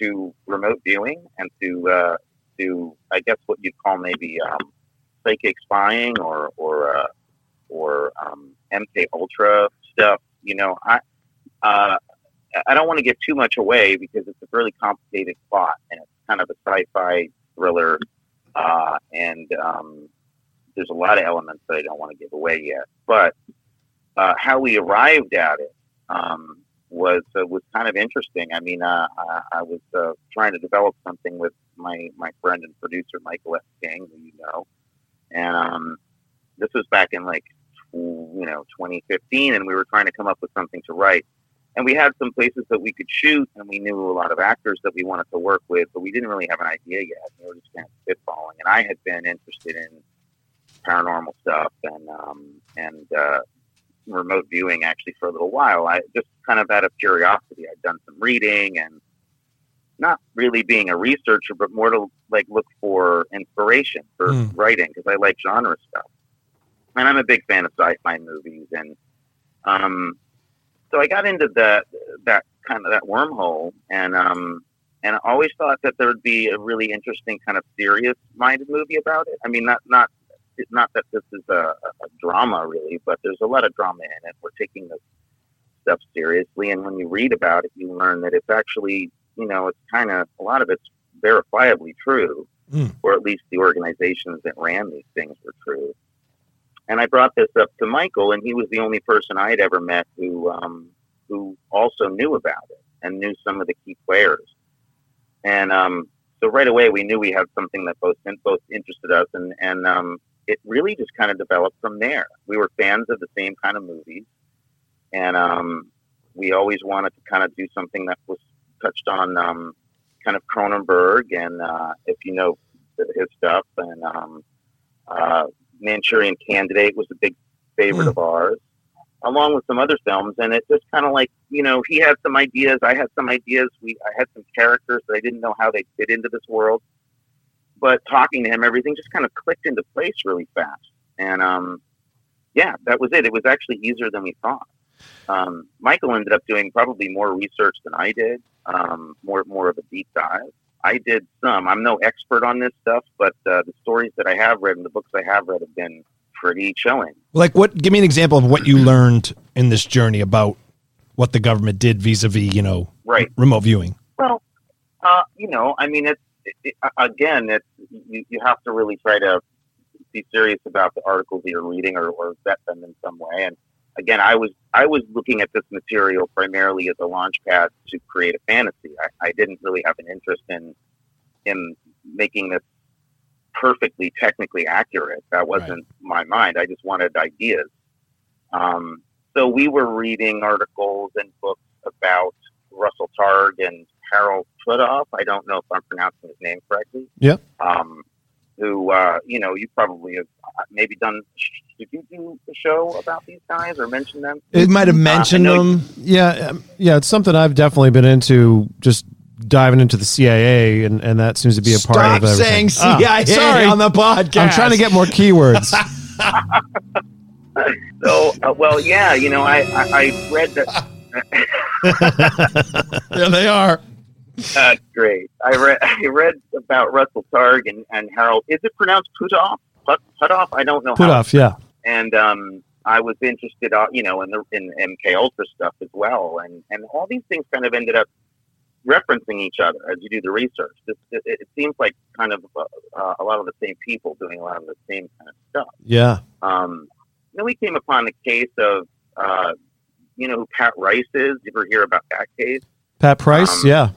S8: to remote viewing and to uh, to I guess what you'd call maybe um, psychic spying or or uh, or um, MK Ultra stuff. You know, I uh, I don't want to give too much away because it's a really complicated plot and it's kind of a sci-fi thriller, uh, and um, there's a lot of elements that I don't want to give away yet, but uh, how we arrived at it um, was uh, was kind of interesting. I mean, uh, I, I was uh, trying to develop something with my my friend and producer Michael F. King, who you know, and um, this was back in like you know 2015, and we were trying to come up with something to write. And we had some places that we could shoot, and we knew a lot of actors that we wanted to work with, but we didn't really have an idea yet. We were just kind of spitballing. And I had been interested in paranormal stuff and um, and uh, remote viewing actually for a little while. I just kind of out of curiosity, I'd done some reading and not really being a researcher, but more to like look for inspiration for
S14: Mm.
S8: writing because I like genre stuff. And I'm a big fan of sci-fi movies, and um, so I got into that that kind of that wormhole, and um, and I always thought that there would be a really interesting kind of serious-minded movie about it. I mean, not not not that this is a, a drama really, but there's a lot of drama in it. We're taking this stuff seriously, and when you read about it, you learn that it's actually, you know, it's kind of a lot of it's verifiably true,
S2: Mm.
S8: or at least the organizations that ran these things were true. And I brought this up to Michael, and he was the only person I had ever met who um, who also knew about it and knew some of the key players. And um, so right away, we knew we had something that both both interested us, and and um, it really just kind of developed from there. We were fans of the same kind of movies, and um, we always wanted to kind of do something that was touched on um, kind of Cronenberg, and uh, if you know his stuff, and um, uh, Manchurian Candidate was a big favorite of ours, along with some other films. And it just kind of like you know he had some ideas, I had some ideas. We I had some characters that I didn't know how they fit into this world, but talking to him, everything just kind of clicked into place really fast. And um, yeah, that was it. It was actually easier than we thought. Um, Michael ended up doing probably more research than I did, um, more more of a deep dive. I did some. I'm no expert on this stuff, but uh, the stories that I have read and the books I have read have been pretty chilling.
S2: Like, what? Give me an example of what you learned in this journey about what the government did vis-a-vis, you know,
S8: Right.
S2: remote viewing.
S8: Well, uh, you know, I mean, it's it, it, again, it's you, you have to really try to be serious about the articles that you're reading or, or vet them in some way. And again, I was I was looking at this material primarily as a launch pad to create a fantasy. I, I didn't really have an interest in in making this perfectly technically accurate. That wasn't my mind. I just wanted ideas. Um, so we were reading articles and books about Russell Targ and Harold Twidoff. I don't know if I'm pronouncing his name correctly.
S4: Yep.
S8: Um, who, uh, you know, you probably have uh, maybe done. Did you do a show about these guys or mention them?
S2: It might have
S8: Uh,
S2: mentioned
S8: know-
S2: them.
S4: Yeah, um, yeah, it's something I've definitely been into. Just diving into the CIA, and, and that seems to be a part
S2: Stop
S4: of everything.
S2: saying CIA sorry on the podcast.
S4: I'm trying to get more keywords.
S8: So, uh, well, yeah, you know, I, I, I read that.
S2: there they are.
S8: Uh, great. I read I read about Russell Targ and, and Harold. Is it pronounced Puthoff? Put, Putoff? I don't know.
S4: Put off, yeah.
S8: and um, I was interested, uh, you know, in the in MK Ultra stuff as well, and and all these things kind of ended up referencing each other as you do the research. This, it, it seems like kind of uh, a lot of the same people doing a lot of the same kind of stuff.
S4: Yeah.
S8: Um, then we came upon the case of, uh, you know, who Pat Price is. You ever hear about that case?
S4: Pat Price,
S8: Um,
S4: yeah.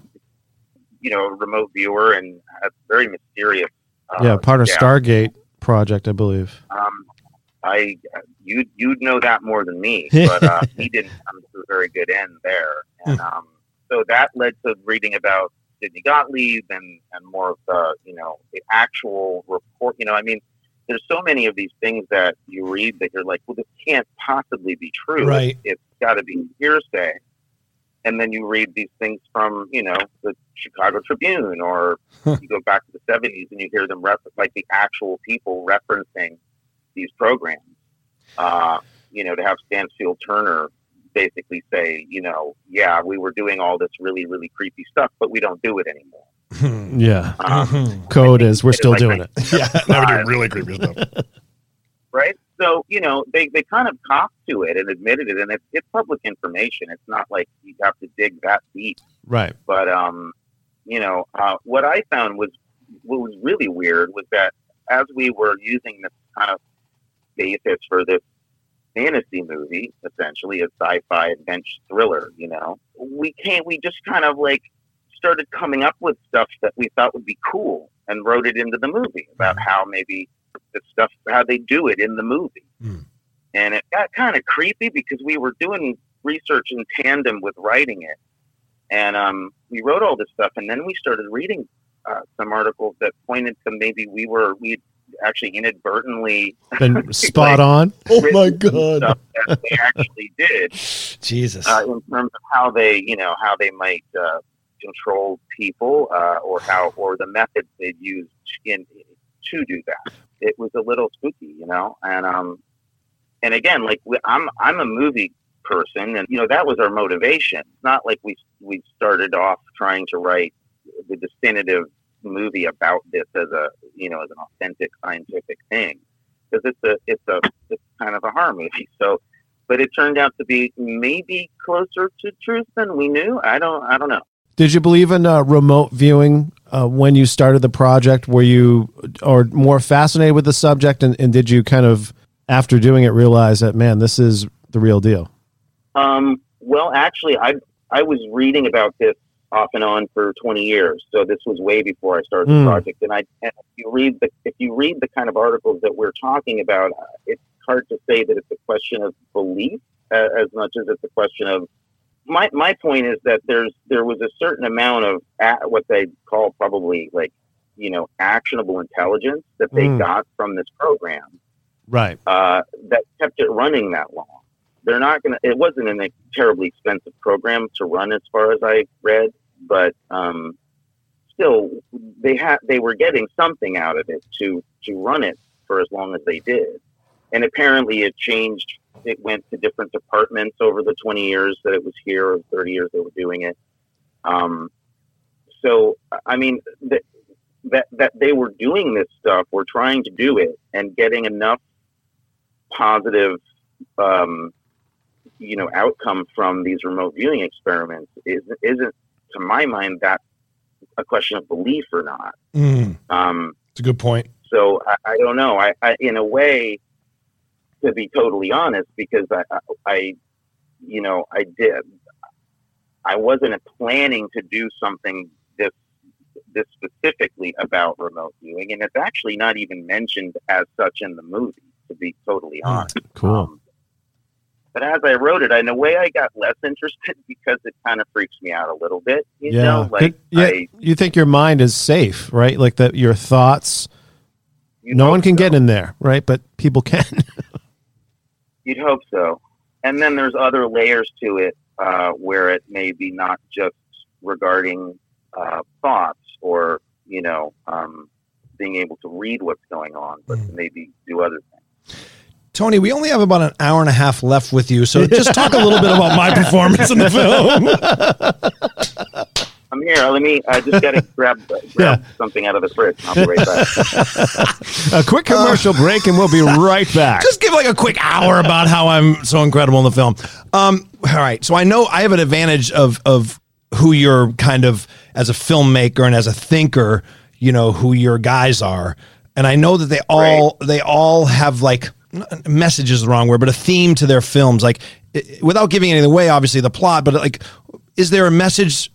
S8: You know, remote viewer and a very mysterious. Uh,
S4: yeah, part of
S8: gal.
S4: Stargate project, I believe.
S8: Um, I you you'd know that more than me, but uh, he didn't come to a very good end there, and um, so that led to reading about Sidney Gottlieb and and more of the you know the actual report. You know, I mean, there's so many of these things that you read that you're like, well, this can't possibly be true.
S2: Right.
S8: it's got to be hearsay. And then you read these things from, you know, the Chicago Tribune, or you go back to the 70s and you hear them refer- like the actual people referencing these programs. Uh, you know, to have Stansfield Turner basically say, you know, yeah, we were doing all this really, really creepy stuff, but we don't do it anymore.
S4: Yeah.
S8: Um,
S4: Code is we're still
S8: like
S4: doing it.
S2: yeah, now we do really creepy stuff.
S8: right? So, you know, they, they kind of copped to it and admitted it, and it's, it's public information. It's not like you have to dig that deep.
S4: Right.
S8: But, um, you know, uh, what I found was what was really weird was that as we were using this kind of basis for this fantasy movie, essentially a sci-fi adventure thriller, you know, we can't, we just kind of like started coming up with stuff that we thought would be cool and wrote it into the movie about how maybe the stuff, how they do it in the movie. And it got kind of creepy because we were doing research in tandem with writing it. And um, we wrote all this stuff, and then we started reading uh, some articles that pointed to maybe we were we actually inadvertently
S4: Been spot on.
S2: Oh my God.
S8: that they actually did
S2: Jesus.
S8: uh, in terms of how they you know how they might uh, control people uh, or how or the methods they'd used in to do that. It was a little spooky, you know, and um and again, like we, I'm I'm a movie person, and you know that was our motivation. It's not like we we started off trying to write the definitive movie about this as a you know as an authentic scientific thing because it's a it's a it's kind of a horror movie. So, but it turned out to be maybe closer to truth than we knew. I don't I don't know.
S4: Did you believe in uh, remote viewing uh, when you started the project? Were you or more fascinated with the subject, and, and did you kind of after doing it realize that man, this is the real deal?
S8: Um, well, actually, I I was reading about this off and on for 20 years, so this was way before I started
S4: Hmm.
S8: the project. And I, and if you read the if you read the kind of articles that we're talking about, uh, it's hard to say that it's a question of belief uh, as much as it's a question of. My my point is that there's there was a certain amount of a what they call probably like you know actionable intelligence that they
S4: Hmm.
S8: got from this program
S4: Right.
S8: uh, that kept it running that long. They're not to, it wasn't a terribly expensive program to run as far as I read, but um, still they had, they were getting something out of it to, to run it for as long as they did. And apparently it changed. It went to different departments over the 20 years that it was here or 30 years they were doing it. Um, so, I mean, that, that, that they were doing this stuff, were trying to do it and getting enough positive, um, you know, outcome from these remote viewing experiments is, isn't, to my mind, that a question of belief or not.
S2: Mm,
S8: Um,
S2: it's a good point.
S8: so I, I don't know. I, I, in a way, to be totally honest, because I, I, you know, I did. I wasn't planning to do something this this specifically about remote viewing, and it's actually not even mentioned as such in the movie. To be totally honest,
S4: Cool.
S8: Um, but as I wrote it, in a way, I got less interested because it kind of freaks me out a little bit. You
S4: yeah.
S8: know, like
S4: yeah.
S8: I,
S4: you think your mind is safe, right? Like that, your thoughts. No one can
S8: so.
S4: get in there, right? But people can.
S8: You'd hope so. And then there's other layers to it uh, where it may be not just regarding uh, thoughts or, you know, um, being able to read what's going on, but
S2: Mm.
S8: maybe do other things.
S2: Tony, we only have about an hour and a half left with you, so just talk a little bit about my performance in the film.
S8: I'm Here, let me. I just got to grab grab something out of the fridge. I'll be right back.
S4: A quick commercial break, and we'll be right back.
S2: Just give like a quick hour about how I'm so incredible in the film. Um, all right, so I know I have an advantage of of who you're kind of as a filmmaker and as a thinker. You know who your guys are, and I know that they all they all have like message is the wrong word, but a theme to their films. Like without giving anything away, obviously the plot, but like, is there a message uh,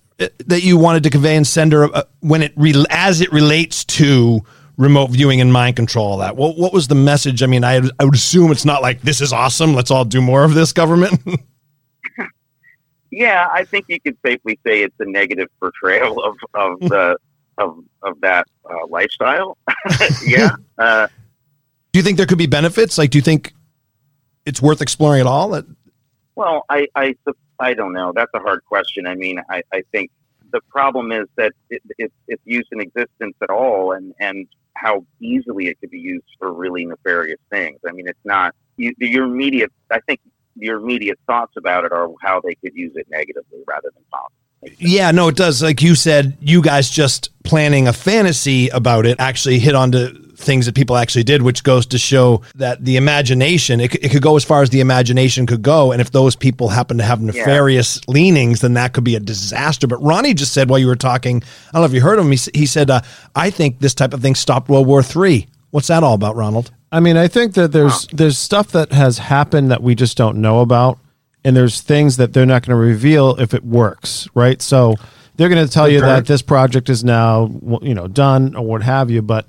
S2: that you wanted to convey and Sender uh, when it re- as it relates to remote viewing and mind control? All that. What what was the message? I mean, I I would assume it's not like this is awesome. Let's all do more of this, government.
S8: Yeah, I think you could safely say it's a negative portrayal of of the of of that uh, lifestyle. yeah. Uh,
S2: do you think there could be benefits? Like, do you think it's worth exploring at all?
S8: Well, I, I, I don't know. That's a hard question. I mean, I, I think the problem is that it, it, it's used in existence at all, and and how easily it could be used for really nefarious things. I mean, it's not you, your immediate. I think your immediate thoughts about it are how they could use it negatively rather than positively.
S2: Yeah, no, it does. Like you said, you guys just planning a fantasy about it actually hit onto things that people actually did, which goes to show that the imagination, it, it could go as far as the imagination could go. And if those people happen to have nefarious leanings, then that could be a disaster. But Ronnie just said while you were talking, I don't know if you heard him, he, he said, uh, I think this type of thing stopped World War III. What's that all about, Ronald?
S4: I mean, I think that there's there's stuff that has happened that we just don't know about, and there's things that they're not going to reveal if it works, right? So they're going to tell you that this project is now you know done or what have you, but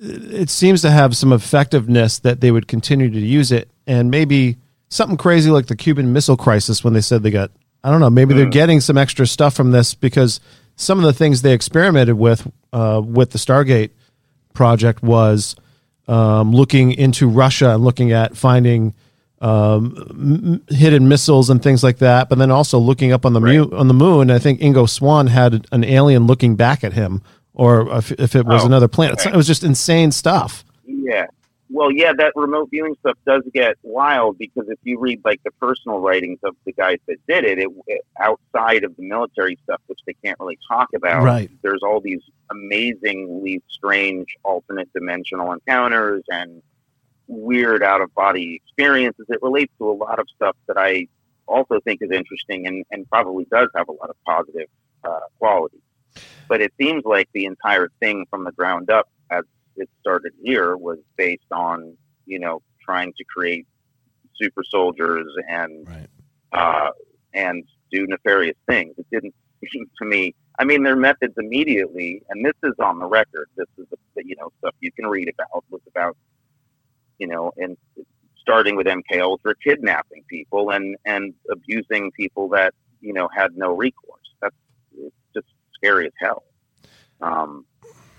S4: it seems to have some effectiveness that they would continue to use it, and maybe something crazy like the Cuban Missile Crisis when they said they got I don't know maybe they're getting some extra stuff from this because some of the things they experimented with uh, with the Stargate project was um, looking into Russia and looking at finding um, m- hidden missiles and things like that, but then also looking up on the mu- on the moon. I think Ingo Swann had an alien looking back at him, or if, if it was
S8: Oh,
S4: another planet.
S8: okay.
S4: It was just insane stuff.
S8: Yeah. Well, yeah, that remote viewing stuff does get wild because if you read like the personal writings of the guys that did it, it, it outside of the military stuff, which they can't really talk about,
S4: Right.
S8: there's all these amazingly strange alternate dimensional encounters and weird out of body experiences. It relates to a lot of stuff that I also think is interesting and, and probably does have a lot of positive uh, qualities. But it seems like the entire thing from the ground up, as it started here, was based on you know trying to create super soldiers and uh, and do nefarious things. It didn't seem to me. I mean, their methods immediately, and this is on the record. This is the you know stuff you can read about was about you know and starting with MK Ultra kidnapping people and and abusing people that you know had no recourse. That's it's scary as hell. Um,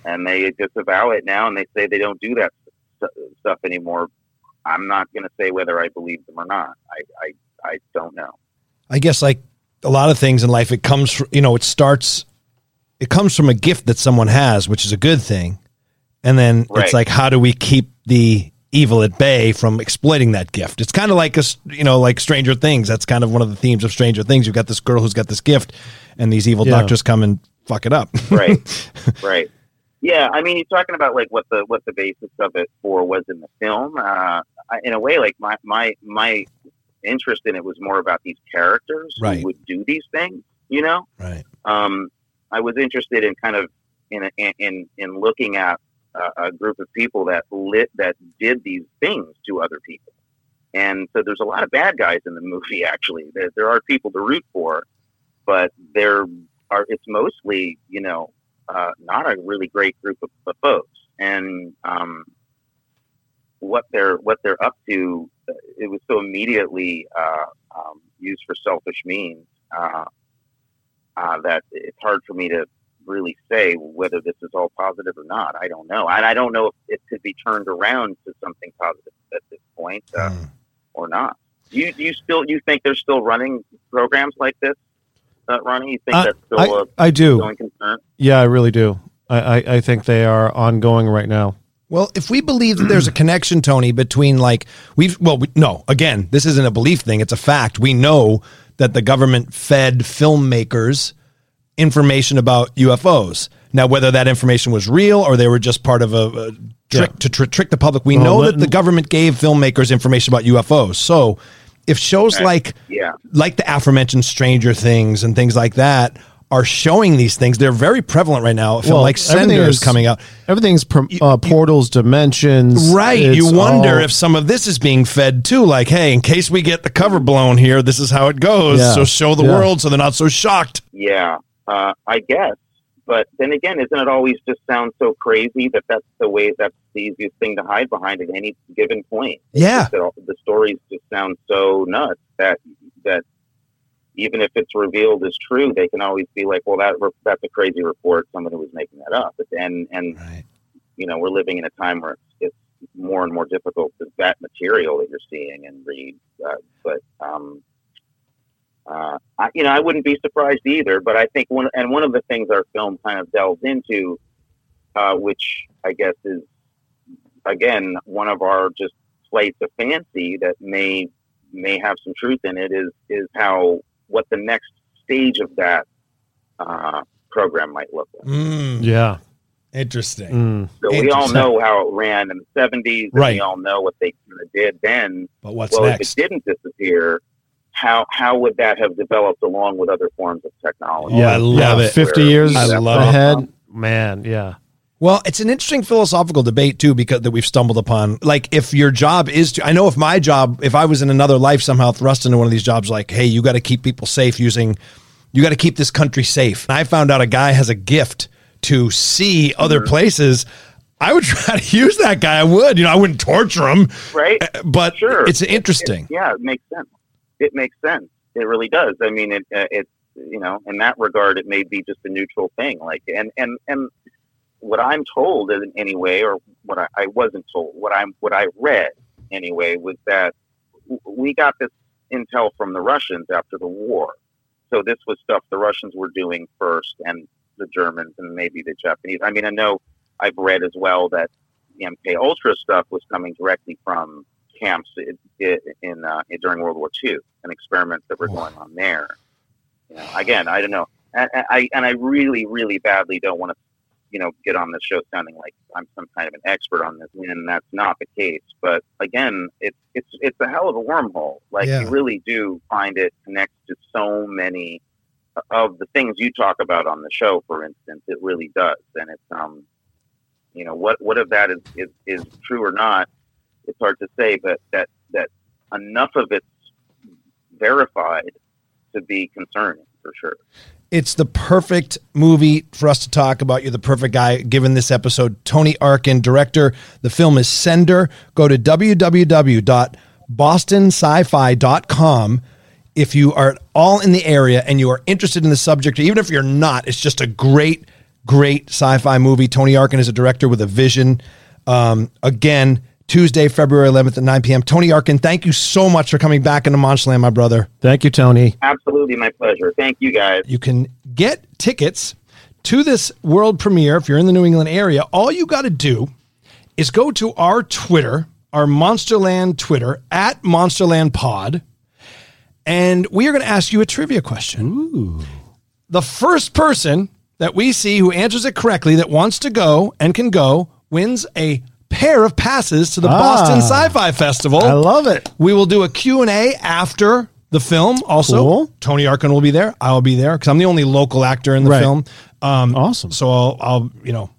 S8: and they disavow it now, and they say they don't do that st- stuff anymore. I'm not going to say whether I believe them or not. I, I I don't know.
S2: I guess like a lot of things in life, it comes from, you know, it starts, it comes from a gift that someone has, which is a good thing. And then
S8: Right.
S2: it's like, how do we keep the evil at bay from exploiting that gift? It's kind of like a, s- you know, like Stranger Things. That's kind of one of the themes of Stranger Things. You've got this girl who's got this gift and these evil
S4: Yeah.
S2: doctors come and fuck it up.
S8: right right yeah i mean you're talking about like what the what the basis of it for was in the film uh in a way like my my my interest in it was more about these characters
S2: Right.
S8: who would do these things you know
S2: Right.
S8: um i was interested in kind of in in in, in looking at a, a group of people that lit that did these things to other people and so there's a lot of bad guys in the movie actually there, there are people to root for but there are it's mostly you know uh, not a really great group of, of folks. And um, what they're what they're up to uh, it was so immediately uh, um, used for selfish means uh, uh, that it's hard for me to really say whether this is all positive or not. I don't know. And I don't know if it could be turned around to something positive at this point uh, or not. You you still you think they're still running programs like this uh, Ronnie you think
S4: Uh,
S8: that's still
S4: I-
S8: a
S4: I do.
S8: going concern
S4: Yeah, I really do. I, I, I think they are ongoing right now.
S2: Well, if we believe that there's a connection, Tony, between like we've well, we, no, again, this isn't a belief thing; it's a fact. We know that the government fed filmmakers information about UFOs. Now, whether that information was real or they were just part of a, a trick to tr- trick the public, we
S4: Well,
S2: know that the government gave filmmakers information about UFOs. So, if shows
S8: Right.
S2: like
S8: Yeah.
S2: like the aforementioned Stranger Things and things like that are showing these things, they're very prevalent right now.
S4: Well,
S2: like
S4: everything
S2: Sender is
S4: is-
S2: coming out.
S4: Everything's prom- uh, portals, dimensions.
S2: Right. You wonder
S4: all-
S2: if some of this is being fed too. Like, hey, in case we get the cover blown here, this is how it goes.
S4: Yeah.
S2: So show the
S4: Yeah.
S2: world so they're not so shocked.
S8: Yeah, uh, I guess. But then again, isn't it always just sound so crazy that that's the way that's the easiest thing to hide behind at any given point?
S2: Yeah.
S8: all- the stories just sound so nuts that that even if it's revealed as true, they can always be like, "Well, that re- that's a crazy report. Somebody was making that up." And and you know, we're living in a time where it's, it's more and more difficult to vet material that you're seeing and read. Uh, but um, uh, I, you know, I wouldn't be surprised either. But I think one and one of the things our film kind of delves into, uh, which I guess is again one of our just flights of fancy that may may have some truth in it is is how what the next stage of that uh, program might look like.
S4: Yeah.
S2: Interesting.
S8: So we all know how it ran in the seventies,
S2: Right.
S8: we all know what they kind of did then.
S2: But what's
S8: well,
S2: next?
S8: if it didn't disappear, how how would that have developed along with other forms of technology?
S2: Yeah, oh, I love
S4: yeah,
S2: it.
S4: 50
S8: Where
S4: years
S2: I
S8: that
S2: love it.
S4: ahead. Man, yeah.
S2: Well, it's an interesting philosophical debate too, because that we've stumbled upon. Like, if your job is to, I know if my job, if I was in another life somehow thrust into one of these jobs, like, hey, you got to keep people safe using, you got to keep this country safe. And I found out a guy has a gift to see other mm-hmm. places. I would try to use that guy. I would, you know, I wouldn't torture him,
S8: right?
S2: But
S8: Sure,
S2: it's interesting.
S8: It- yeah, it makes sense. It makes sense. It really does. I mean, it uh, it's you know, in that regard, it may be just a neutral thing. Like, and and and what I'm told in anyway, or what I, I wasn't told, what I'm what I read anyway, was that we got this intel from the Russians after the war. So this was stuff the Russians were doing first, and the Germans, and maybe the Japanese. I mean, I know I've read as well that the MK Ultra stuff was coming directly from camps in, in, uh, during World War II and experiments that were going on there. You know, again, I don't know, and, I and I really, really badly don't want to, you know, get on the show sounding like I'm some kind of an expert on this, and that's not the case. But again, it's it's it's a hell of a wormhole. Like
S2: Yeah.
S8: you really do find it connects to so many of the things you talk about on the show. For instance, it really does, and it's um, you know, what what of that is is, is true or not? It's hard to say, but that that enough of it's verified to be concerning for sure.
S2: It's the perfect movie for us to talk about. You're the perfect guy given this episode. Tony Arkin, director. The film is Sender. Go to www.bostonsci-fi.com if you are all in the area and you are interested in the subject, even if you're not, it's just a great, great sci-fi movie. Tony Arkin is a director with a vision. Um, again, Tuesday, February 11th at 9 p.m. Tony Arkin, thank you so much for coming back into Monsterland, my brother.
S4: Thank you, Tony.
S8: Absolutely, my pleasure. Thank you, guys.
S2: You can get tickets to this world premiere if you're in the New England area. All you got to do is go to our Twitter, our Monsterland Twitter, at Monsterland Pod, and we are going to ask you a trivia question. The first person that we see who answers it correctly that wants to go and can go wins a pair of passes to the
S4: Ah.
S2: Boston Sci-Fi Festival.
S4: I love it.
S2: We will do a Q&A after the film also.
S4: Cool.
S2: Tony Arkin will be there. I will be there because I'm the only local actor in the
S4: Right.
S2: film. Um,
S4: Awesome.
S2: So I'll, I'll, you know,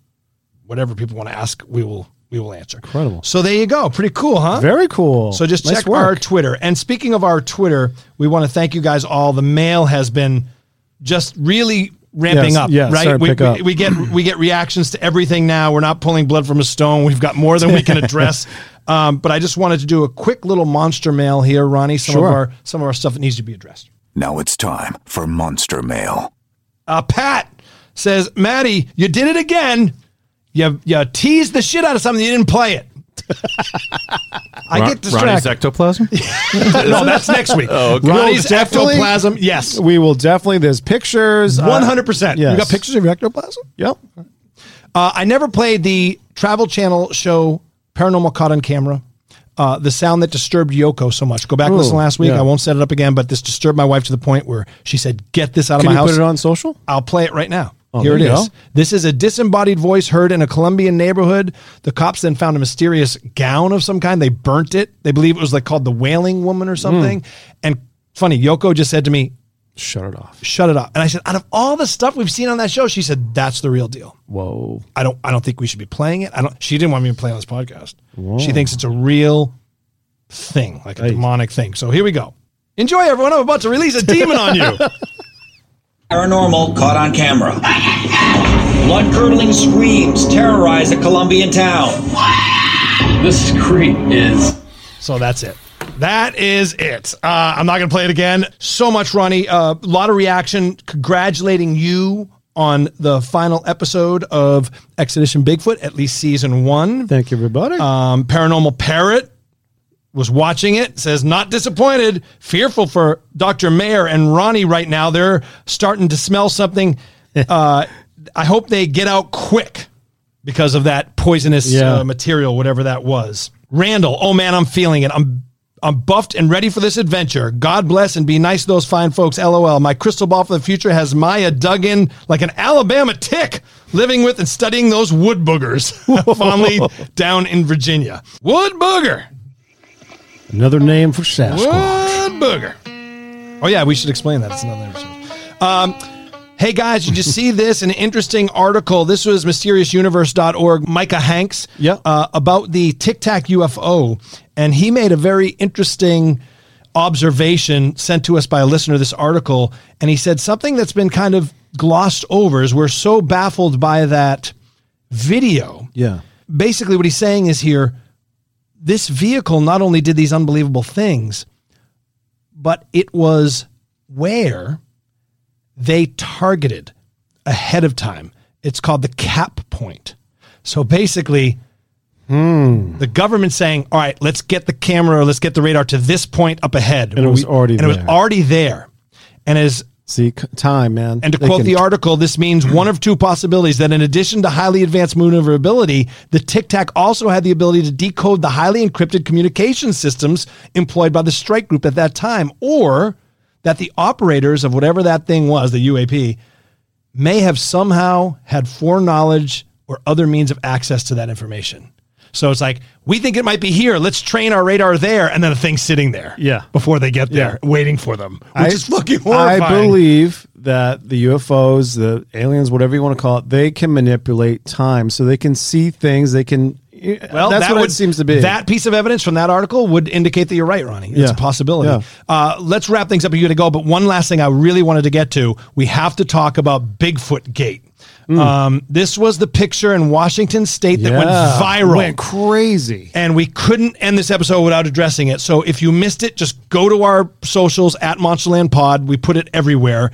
S2: whatever people want to ask, we will, we will answer.
S4: Incredible.
S2: So there you go. Pretty cool, huh?
S4: Very cool.
S2: So just
S4: Nice
S2: check
S4: work.
S2: our Twitter. And speaking of our Twitter, we want to thank you guys all. The mail has been just really ramping
S4: Yes,
S2: up,
S4: yeah,
S2: right?
S4: starting to
S2: We,
S4: up.
S2: we- we get we get reactions to everything now. We're not pulling blood from a stone. We've got more than we can address. um, but I just wanted to do a quick little monster mail here, Ronnie. Some
S4: Sure.
S2: of our some of our stuff that needs to be addressed.
S3: Now it's time for Monster Mail.
S2: Uh, Pat says, Maddie, you did it again. You you teased the shit out of something. You didn't play it. I
S1: Ron-
S2: get
S1: Ronnie's
S2: distracted.
S1: ectoplasm.
S2: no, that's next week.
S1: Oh, okay.
S2: Ronnie's
S4: We'll definitely-
S2: ectoplasm. Yes,
S4: We will definitely. There's pictures. uh,
S2: one hundred percent. You
S4: yes.
S2: got pictures of your ectoplasm?
S4: Yep.
S2: Uh, I never played the Travel Channel show Paranormal Caught on Camera. Uh, the sound that disturbed Yoko so much. Go back and
S4: Ooh,
S2: listen last week.
S4: yeah.
S2: I won't set it up again, but this disturbed my wife to the point where she said, "Get this out of
S4: Can
S2: my
S4: you
S2: house."
S4: put it on social?
S2: I'll play it right now.
S4: Oh,
S2: Here it is.
S4: go.
S2: This is a disembodied voice heard in a Colombian neighborhood. The cops then found a mysterious gown of some kind. They burnt it. They believe it was like called the Wailing Woman or hmm. something. And funny, Yoko just said to me,
S4: "Shut it off."
S2: Shut it off. And I said, out of all the stuff we've seen on that show, she said that's the real deal.
S4: Whoa.
S2: I don't. I don't think we should be playing it. I don't. She didn't want me to play on this podcast.
S4: Whoa.
S2: She thinks it's a real thing, like a demonic thing. So here we go. Enjoy, everyone. I'm about to release a demon on you.
S14: Paranormal caught on camera. Blood curdling screams terrorize a Colombian town.
S2: This creep is. So that's it. That is it. Uh, I'm not going to play it again. So much, Ronnie. A uh, lot of reaction congratulating you on the final episode of Expedition Bigfoot, at least season one.
S4: Thank you, everybody.
S2: Um, Paranormal Parrot was watching it, says, not disappointed, fearful for Dr. Mayor and Ronnie right now. They're starting to smell something. Uh, I hope they get out quick because of that poisonous
S4: Yeah.
S2: uh, material, whatever that was. Randall, oh man, I'm feeling it. I'm I'm buffed and ready for this adventure. God bless and be nice to those fine folks. LOL. My crystal ball for the future has Maya dug in like an Alabama tick, living with and studying those wood boogers. Fondly down in Virginia. Wood booger.
S4: Another name for Sasquatch.
S2: Wood booger. Oh yeah, we should explain that. It's another episode. Um, hey guys, did you see this? An interesting article. This was mysteriousuniverse.org. Micah Hanks.
S4: Yeah.
S2: Uh, about the Tic Tac UFO, and he made a very interesting observation sent to us by a listener. This article, and he said something that's been kind of glossed over. Is we're so baffled by that video.
S4: Yeah.
S2: Basically, what he's saying is here this vehicle not only did these unbelievable things, but it was where they targeted ahead of time. It's called the cap point. So basically, hmm. the government saying, "All right, let's get the camera, or let's get the radar to this point up ahead,"
S4: And it was already
S2: and it was already there, and as
S4: See, time, man.
S2: and to
S4: They
S2: quote
S4: can-
S2: the article, this means one of two possibilities that in addition to highly advanced maneuverability, the Tic Tac also had the ability to decode the highly encrypted communication systems employed by the strike group at that time, or that the operators of whatever that thing was, the UAP, may have somehow had foreknowledge or other means of access to that information. So it's like, we think it might be here. Let's train our radar there. And then the thing's sitting there.
S4: Yeah.
S2: Before they get there, waiting for them, which is fucking horrifying.
S4: I believe that the UFOs, the aliens, whatever you want to call it, they can manipulate time, so they can see things. They can.
S2: Well,
S4: that's
S2: that
S4: what
S2: would,
S4: it seems to be.
S2: That piece of evidence from that article would indicate that you're right, Ronnie. It's
S4: Yeah.
S2: a possibility.
S4: Yeah.
S2: Uh, let's wrap things up. You're going to go, but one last thing I really wanted to get to. We have to talk about Bigfoot Gate. Um, this was the picture in Washington State that went
S4: Mm. Yeah.
S2: viral.
S4: Went crazy.
S2: And we couldn't end this episode without addressing it. So if you missed it, just go to our socials at Monsterland Pod. We put it everywhere.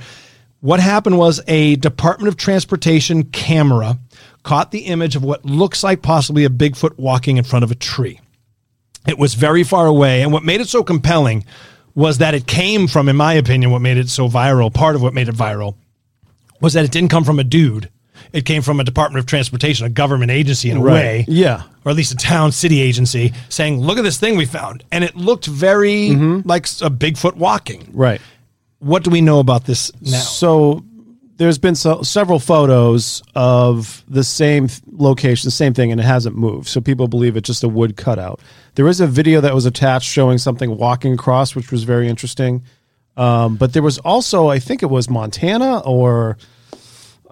S2: What happened was a Department of Transportation camera caught the image of what looks like possibly a Bigfoot walking in front of a tree. It was very far away. And what made it so compelling was that it came from, in my opinion, what made it so viral, part of what made it viral, was that it didn't come from a dude. It came from a Department of Transportation, a government agency in a
S4: Right.
S2: way
S4: Yeah.
S2: or at least a town city agency saying, "Look at this thing we found," and it looked very like a Bigfoot walking.
S4: Right.
S2: What do we know about this now?
S4: So there's been so, several photos of the same location, the same thing, and it hasn't moved. So people believe it's just a wood cutout. There is a video that was attached showing something walking across, which was very interesting. Um, but there was also, I think it was Montana or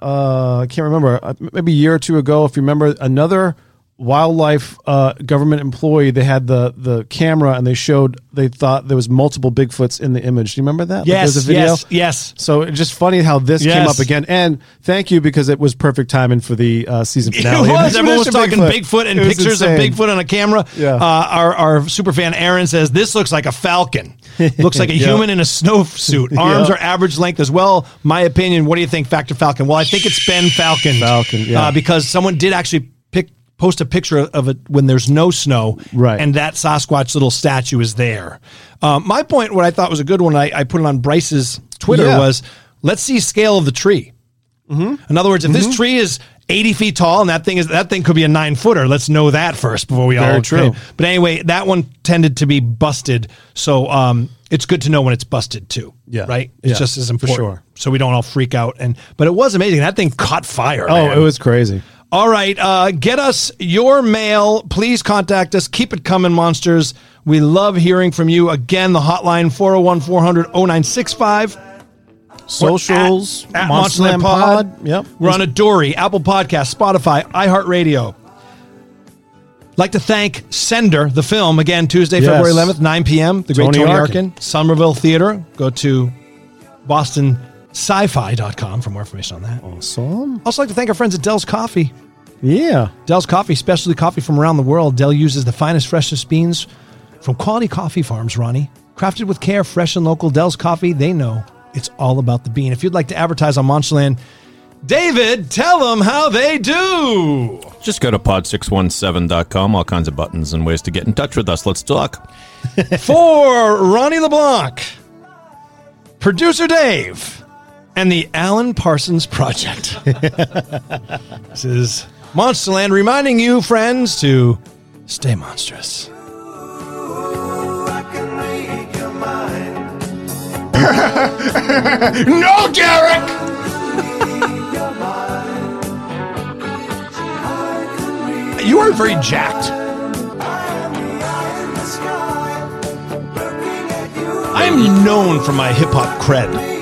S4: uh, I can't remember, uh, maybe a year or two ago, if you remember, another wildlife uh, government employee. They had the the camera and they showed they thought there was multiple Bigfoots in the image. Do you remember that? Like,
S2: Yes,
S4: there's a video.
S2: yes, yes.
S4: So it's just funny how this came up again. And thank you because it was perfect timing for the uh, season
S2: It
S4: finale.
S2: was. Everyone was talking Bigfoot, and pictures
S4: insane.
S2: of Bigfoot on a camera.
S4: Yeah.
S2: Uh, our our super fan Aaron says this looks like a falcon. looks like a
S4: Yeah.
S2: human in a snowsuit. Arms
S4: Yeah.
S2: are average length as well. My opinion. What do you think, Factor Falcon? Well, I think it's Ben Falcon.
S4: Falcon, yeah.
S2: Uh, because someone did actually post a picture of it when there's no snow,
S4: Right.
S2: And that Sasquatch little statue is there. Um, my point, what I thought was a good one, I, I put it on Bryce's Twitter
S4: Yeah.
S2: was let's see scale of the tree. In other words, if this tree is 80 feet tall, and that thing is that thing could be a nine footer. Let's know that first before we
S4: Very
S2: all
S4: true.
S2: But anyway, that one tended to be busted, so um, it's good to know when it's busted too.
S4: Yeah.
S2: right. It's
S4: Yeah,
S2: just as
S4: for sure.
S2: so we don't all freak out. And but it was amazing. That thing caught fire.
S4: Oh,
S2: man.
S4: it was crazy.
S2: All right, uh, get us your mail. Please contact us. Keep it coming, monsters. We love hearing from you. Again, the hotline 401 400 0965.
S4: Socials,
S2: at, at
S4: Monsterland
S2: Monsterland Pod.
S4: Pod. Yep.
S2: We're on Adory, Apple Podcast, Spotify, iHeartRadio. Like to thank Sender, the film, again, Tuesday,
S4: Yes.
S2: February 11th, 9 p.m. The great
S4: Tony
S2: Tony,
S4: Arkin.
S2: Arkin. Somerville Theater. Go to bostonsci-fi.com for more information on that.
S4: Awesome.
S2: Also like to thank our friends at Dell's Coffee.
S4: Yeah.
S2: Dell's Coffee, specialty coffee from around the world. Dell uses the finest, freshest beans from quality coffee farms, Ronnie. Crafted with care, fresh and local. Dell's Coffee, they know it's all about the bean. If you'd like to advertise on Monsterland, David, tell them how they do.
S1: Just go to pod617.com. All kinds of buttons and ways to get in touch with us. Let's talk.
S2: For Ronnie LeBlanc, producer Dave, and the Alan Parsons Project. this is Monsterland reminding you, friends, to stay monstrous.
S9: no, Derek!
S2: You are very jacked. I am known for my hip hop cred.